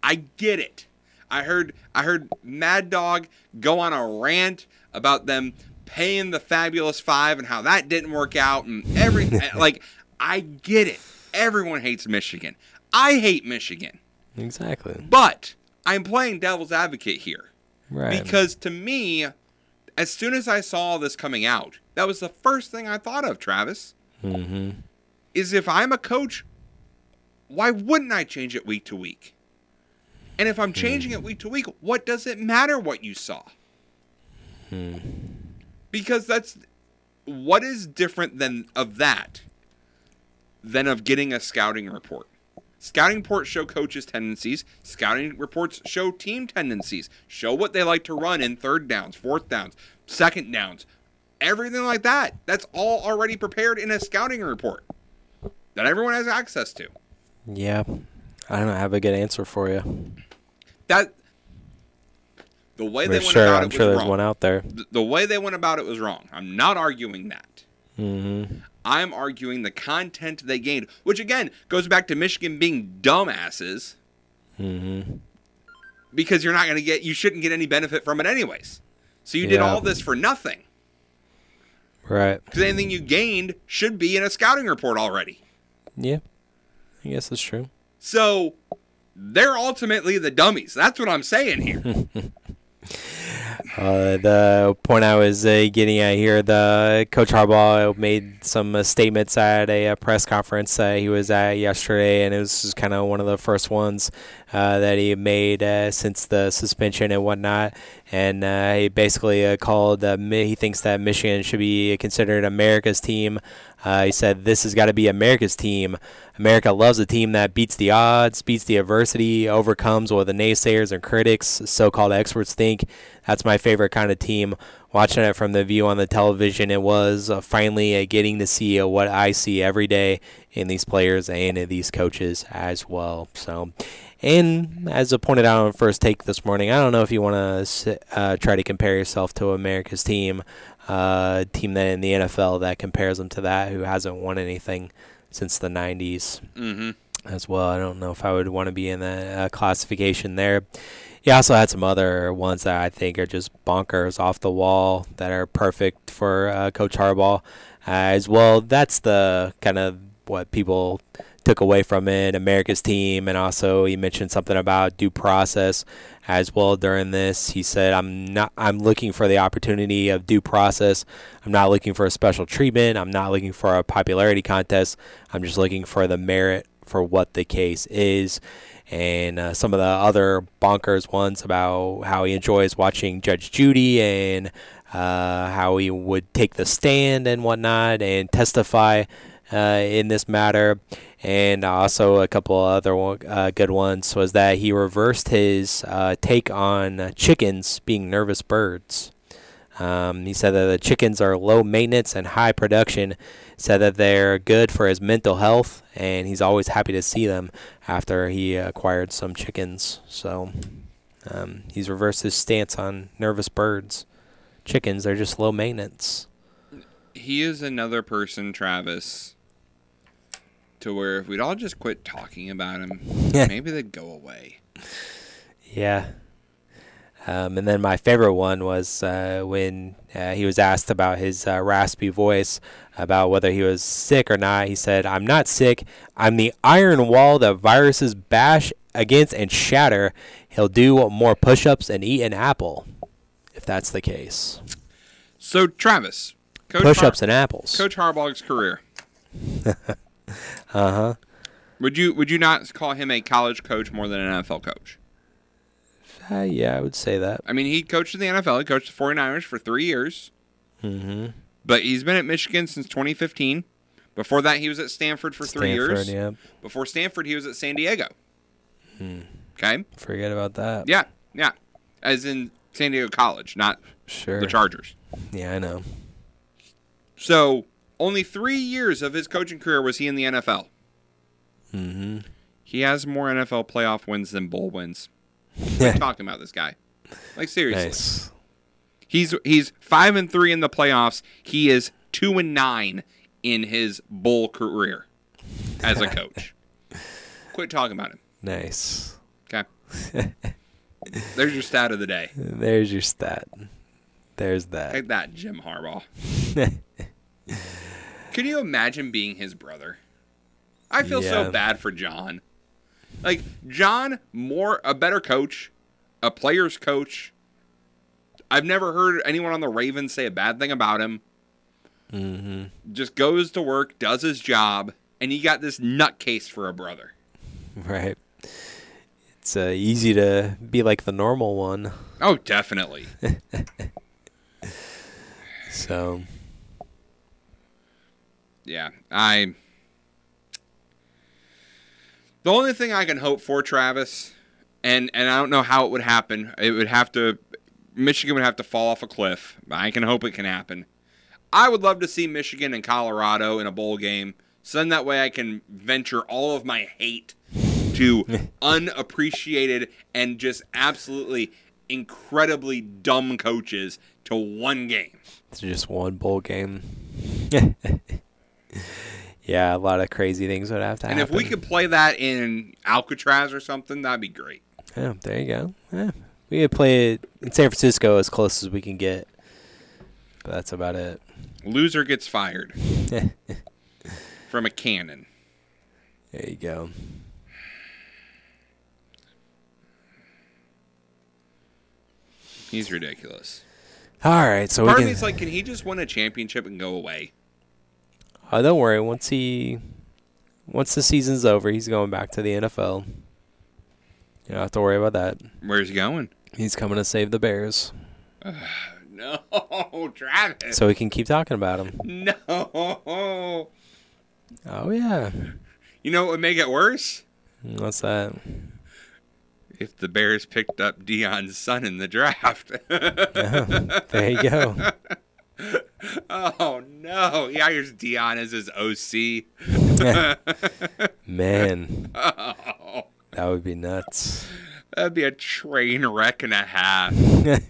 I get it. I heard I heard Mad Dog go on a rant about them paying the fabulous 5 and how that didn't work out and every like I get it. Everyone hates Michigan. I hate Michigan. Exactly. But I'm playing devil's advocate here. Right. Because to me, as soon as I saw this coming out, that was the first thing I thought of, Travis. Mm-hmm. Is if I'm a coach, why wouldn't I change it week to week? And if I'm changing it week to week, what does it matter what you saw? Hmm. Because that's what is different than of that than of getting a scouting report. Scouting reports show coaches' tendencies. Scouting reports show team tendencies. Show what they like to run in third downs, fourth downs, second downs, everything like that. That's all already prepared in a scouting report that everyone has access to. Yeah. I don't have a good answer for you. That the way they went sure, about I'm it sure was there's wrong. one out there. The, the way they went about it was wrong. I'm not arguing that. Mm-hmm. I'm arguing the content they gained, which again goes back to Michigan being dumbasses Mm-hmm. because you're not going to get, you shouldn't get any benefit from it anyways. So you did Yeah. all this for nothing Right. because anything you gained should be in a scouting report already. Yeah. I guess that's true. So they're ultimately the dummies. That's what I'm saying here. Uh, the point I was uh, getting at here, the Coach Harbaugh made some uh, statements at a, uh press conference uh, he was at yesterday, and it was just kind of one of the first ones uh, that he made uh, since the suspension and whatnot. And uh, he basically uh, called, uh, he thinks that Michigan should be considered America's team. He said, This has got to be America's team. America loves a team that beats the odds, beats the adversity, overcomes what the naysayers and critics, so called experts, think. That's my favorite kind of team. Watching it from the view on the television, it was finally getting to see what I see every day in these players and in these coaches as well. So, and as I pointed out on first take this morning, I don't know if you want to uh, try to compare yourself to America's team, uh, team that in the NFL that compares them to that, who hasn't won anything since the 90s Mm-hmm. as well. I don't know if I would want to be in that uh, classification there. He also had some other ones that I think are just bonkers off the wall that are perfect for uh, Coach Harbaugh uh, as well. That's the kind of what people took away from it, America's team, and also he mentioned something about due process as well during this. He said, "I'm not. I'm looking for the opportunity of due process. I'm not looking for a special treatment. I'm not looking for a popularity contest. I'm just looking for the merit for what the case is." And uh, some of the other bonkers ones about how he enjoys watching Judge Judy and uh, how he would take the stand and whatnot and testify in this matter. And also a couple other uh, good ones was that he reversed his uh, take on chickens being nervous birds. Um, he said that the chickens are low maintenance and high production. Said that they're good for his mental health, and he's always happy to see them after he acquired some chickens. So um, he's reversed his stance on nervous birds. Chickens, they're just low maintenance. he is another person, Travis, to where if we'd all just quit talking about him, maybe they'd go away. Yeah. Um, and then my favorite one was uh, when uh, he was asked about his uh, raspy voice, about whether he was sick or not. He said, I'm not sick. I'm the iron wall that viruses bash against and shatter. He'll do more push ups and eat an apple, if that's the case. So, Travis, Coach Push-ups Har- and apples. Coach Harbaugh's career. Uh huh. Would you would you not call him a college coach more than an NFL coach? Uh, yeah, I would say that. I mean, he coached in the NFL. He coached the 49ers for three years. Mm-hmm. But he's been at Michigan since 2015. Before that, he was at Stanford for three years. Stanford, Before Stanford, he was at San Diego. Hmm. Okay. Forget about that. Yeah, yeah. As in San Diego College, not Sure. the Chargers. Yeah, I know. So only three years of his coaching career was he in the NFL. Mm-hmm. He has more NFL playoff wins than bowl wins. We're talking about this guy. Like seriously. Nice. He's he's five and three in the playoffs. He is two and nine in his bowl career as a coach. Quit talking about him. Nice. Okay. There's your stat of the day. There's your stat. There's that. Take that, Jim Harbaugh. Can you imagine being his brother? I feel Yeah. so bad for John. Like John, more a better coach, a player's coach. I've never heard anyone on the Ravens say a bad thing about him. Mm-hmm. Just goes to work, does his job, and you got this nutcase for a brother. Right. It's uh, easy to be like the normal one. Oh, definitely. So Yeah, I. The only thing I can hope for Travis, and and I don't know how it would happen. It would have to, Michigan would have to fall off a cliff. I can hope it can happen. I would love to see Michigan and Colorado in a bowl game. So then that way I can venture all of my hate to unappreciated and just absolutely incredibly dumb coaches to one game. it's just one bowl game. yeah, a lot of crazy things would have to And happen. And if we could play that in Alcatraz or something, that'd be great. Yeah, there you go. Yeah. We could play it in San Francisco as close as we can get. But that's about it. Loser gets fired from a cannon. There you go. He's ridiculous. All right, so Part we of can. like, can he just win a championship and go away? Oh, don't worry. Once he, once the season's over, he's going back to the NFL. You don't have to worry about that. Where's he going? He's coming to save the Bears, No, Travis. so we can keep talking about him. No. Oh yeah. You know what would make it worse? What's that? If the Bears picked up Deion's son in the draft. there you go. Oh no! He hires Deion as his OC. Man, Oh, that would be nuts. that'd be a train wreck and a half.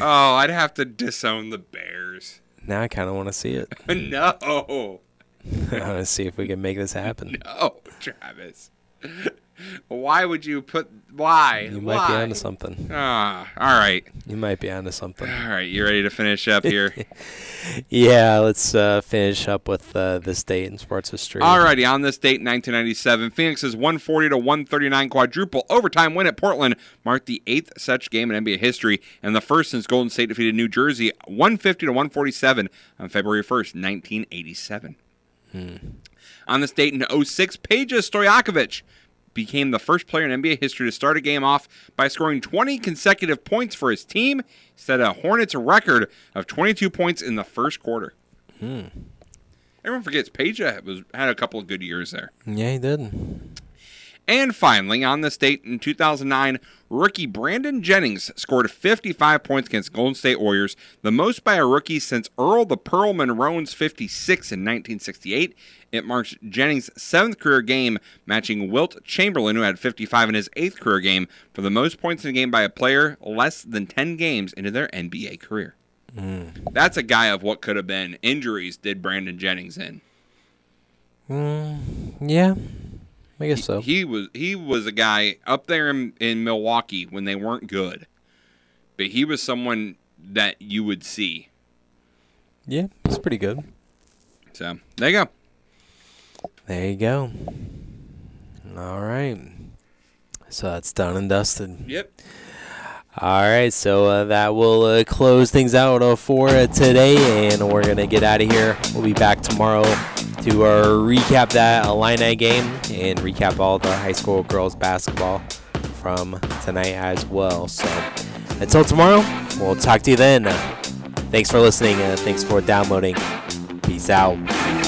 oh, I'd have to disown the Bears. Now I kind of want to see it. no, I want to see if we can make this happen. no, Travis. Why would you put? Why? You might why? be onto something. Ah, all right, You might be onto something. all right. You ready to finish up here? Yeah, let's uh, finish up with uh, this date in sports history. Alrighty, on this date in 1997, Phoenix's 140 to 139 quadruple overtime win at Portland marked the eighth such game in NBA history and the first since Golden State defeated New Jersey 150 to 147 on February 1st, 1987. On this date in 06, Peja Stojakovic became the first player in NBA history to start a game off by scoring 20 consecutive points for his team, set a Hornets record of 22 points in the first quarter. Hmm. Everyone forgets Peja was had a couple of good years there. Yeah, he did. And finally, on this date in 2009, rookie Brandon Jennings scored 55 points against Golden State Warriors, the most by a rookie since Earl the Pearl Monroe's 56 in 1968. It marks Jennings' seventh career game, matching Wilt Chamberlain, who had 55 in his eighth career game, for the most points in a game by a player less than 10 games into their NBA career. Mm. That's a guy of what could have been. Injuries did Brandon Jennings in. Mm, yeah, I guess so. He was he was a guy up there in, in Milwaukee when they weren't good, but he was someone that you would see. Yeah, it's pretty good. So there you go. There you go. All right. So that's done and dusted. Yep. All right, so uh, that will uh, close things out uh, for uh, today, and we're gonna get out of here. We'll be back tomorrow to uh, recap that Illini game and recap all the high school girls basketball from tonight as well. So until tomorrow, we'll talk to you then. thanks for listening. Uh, thanks for downloading. Peace out.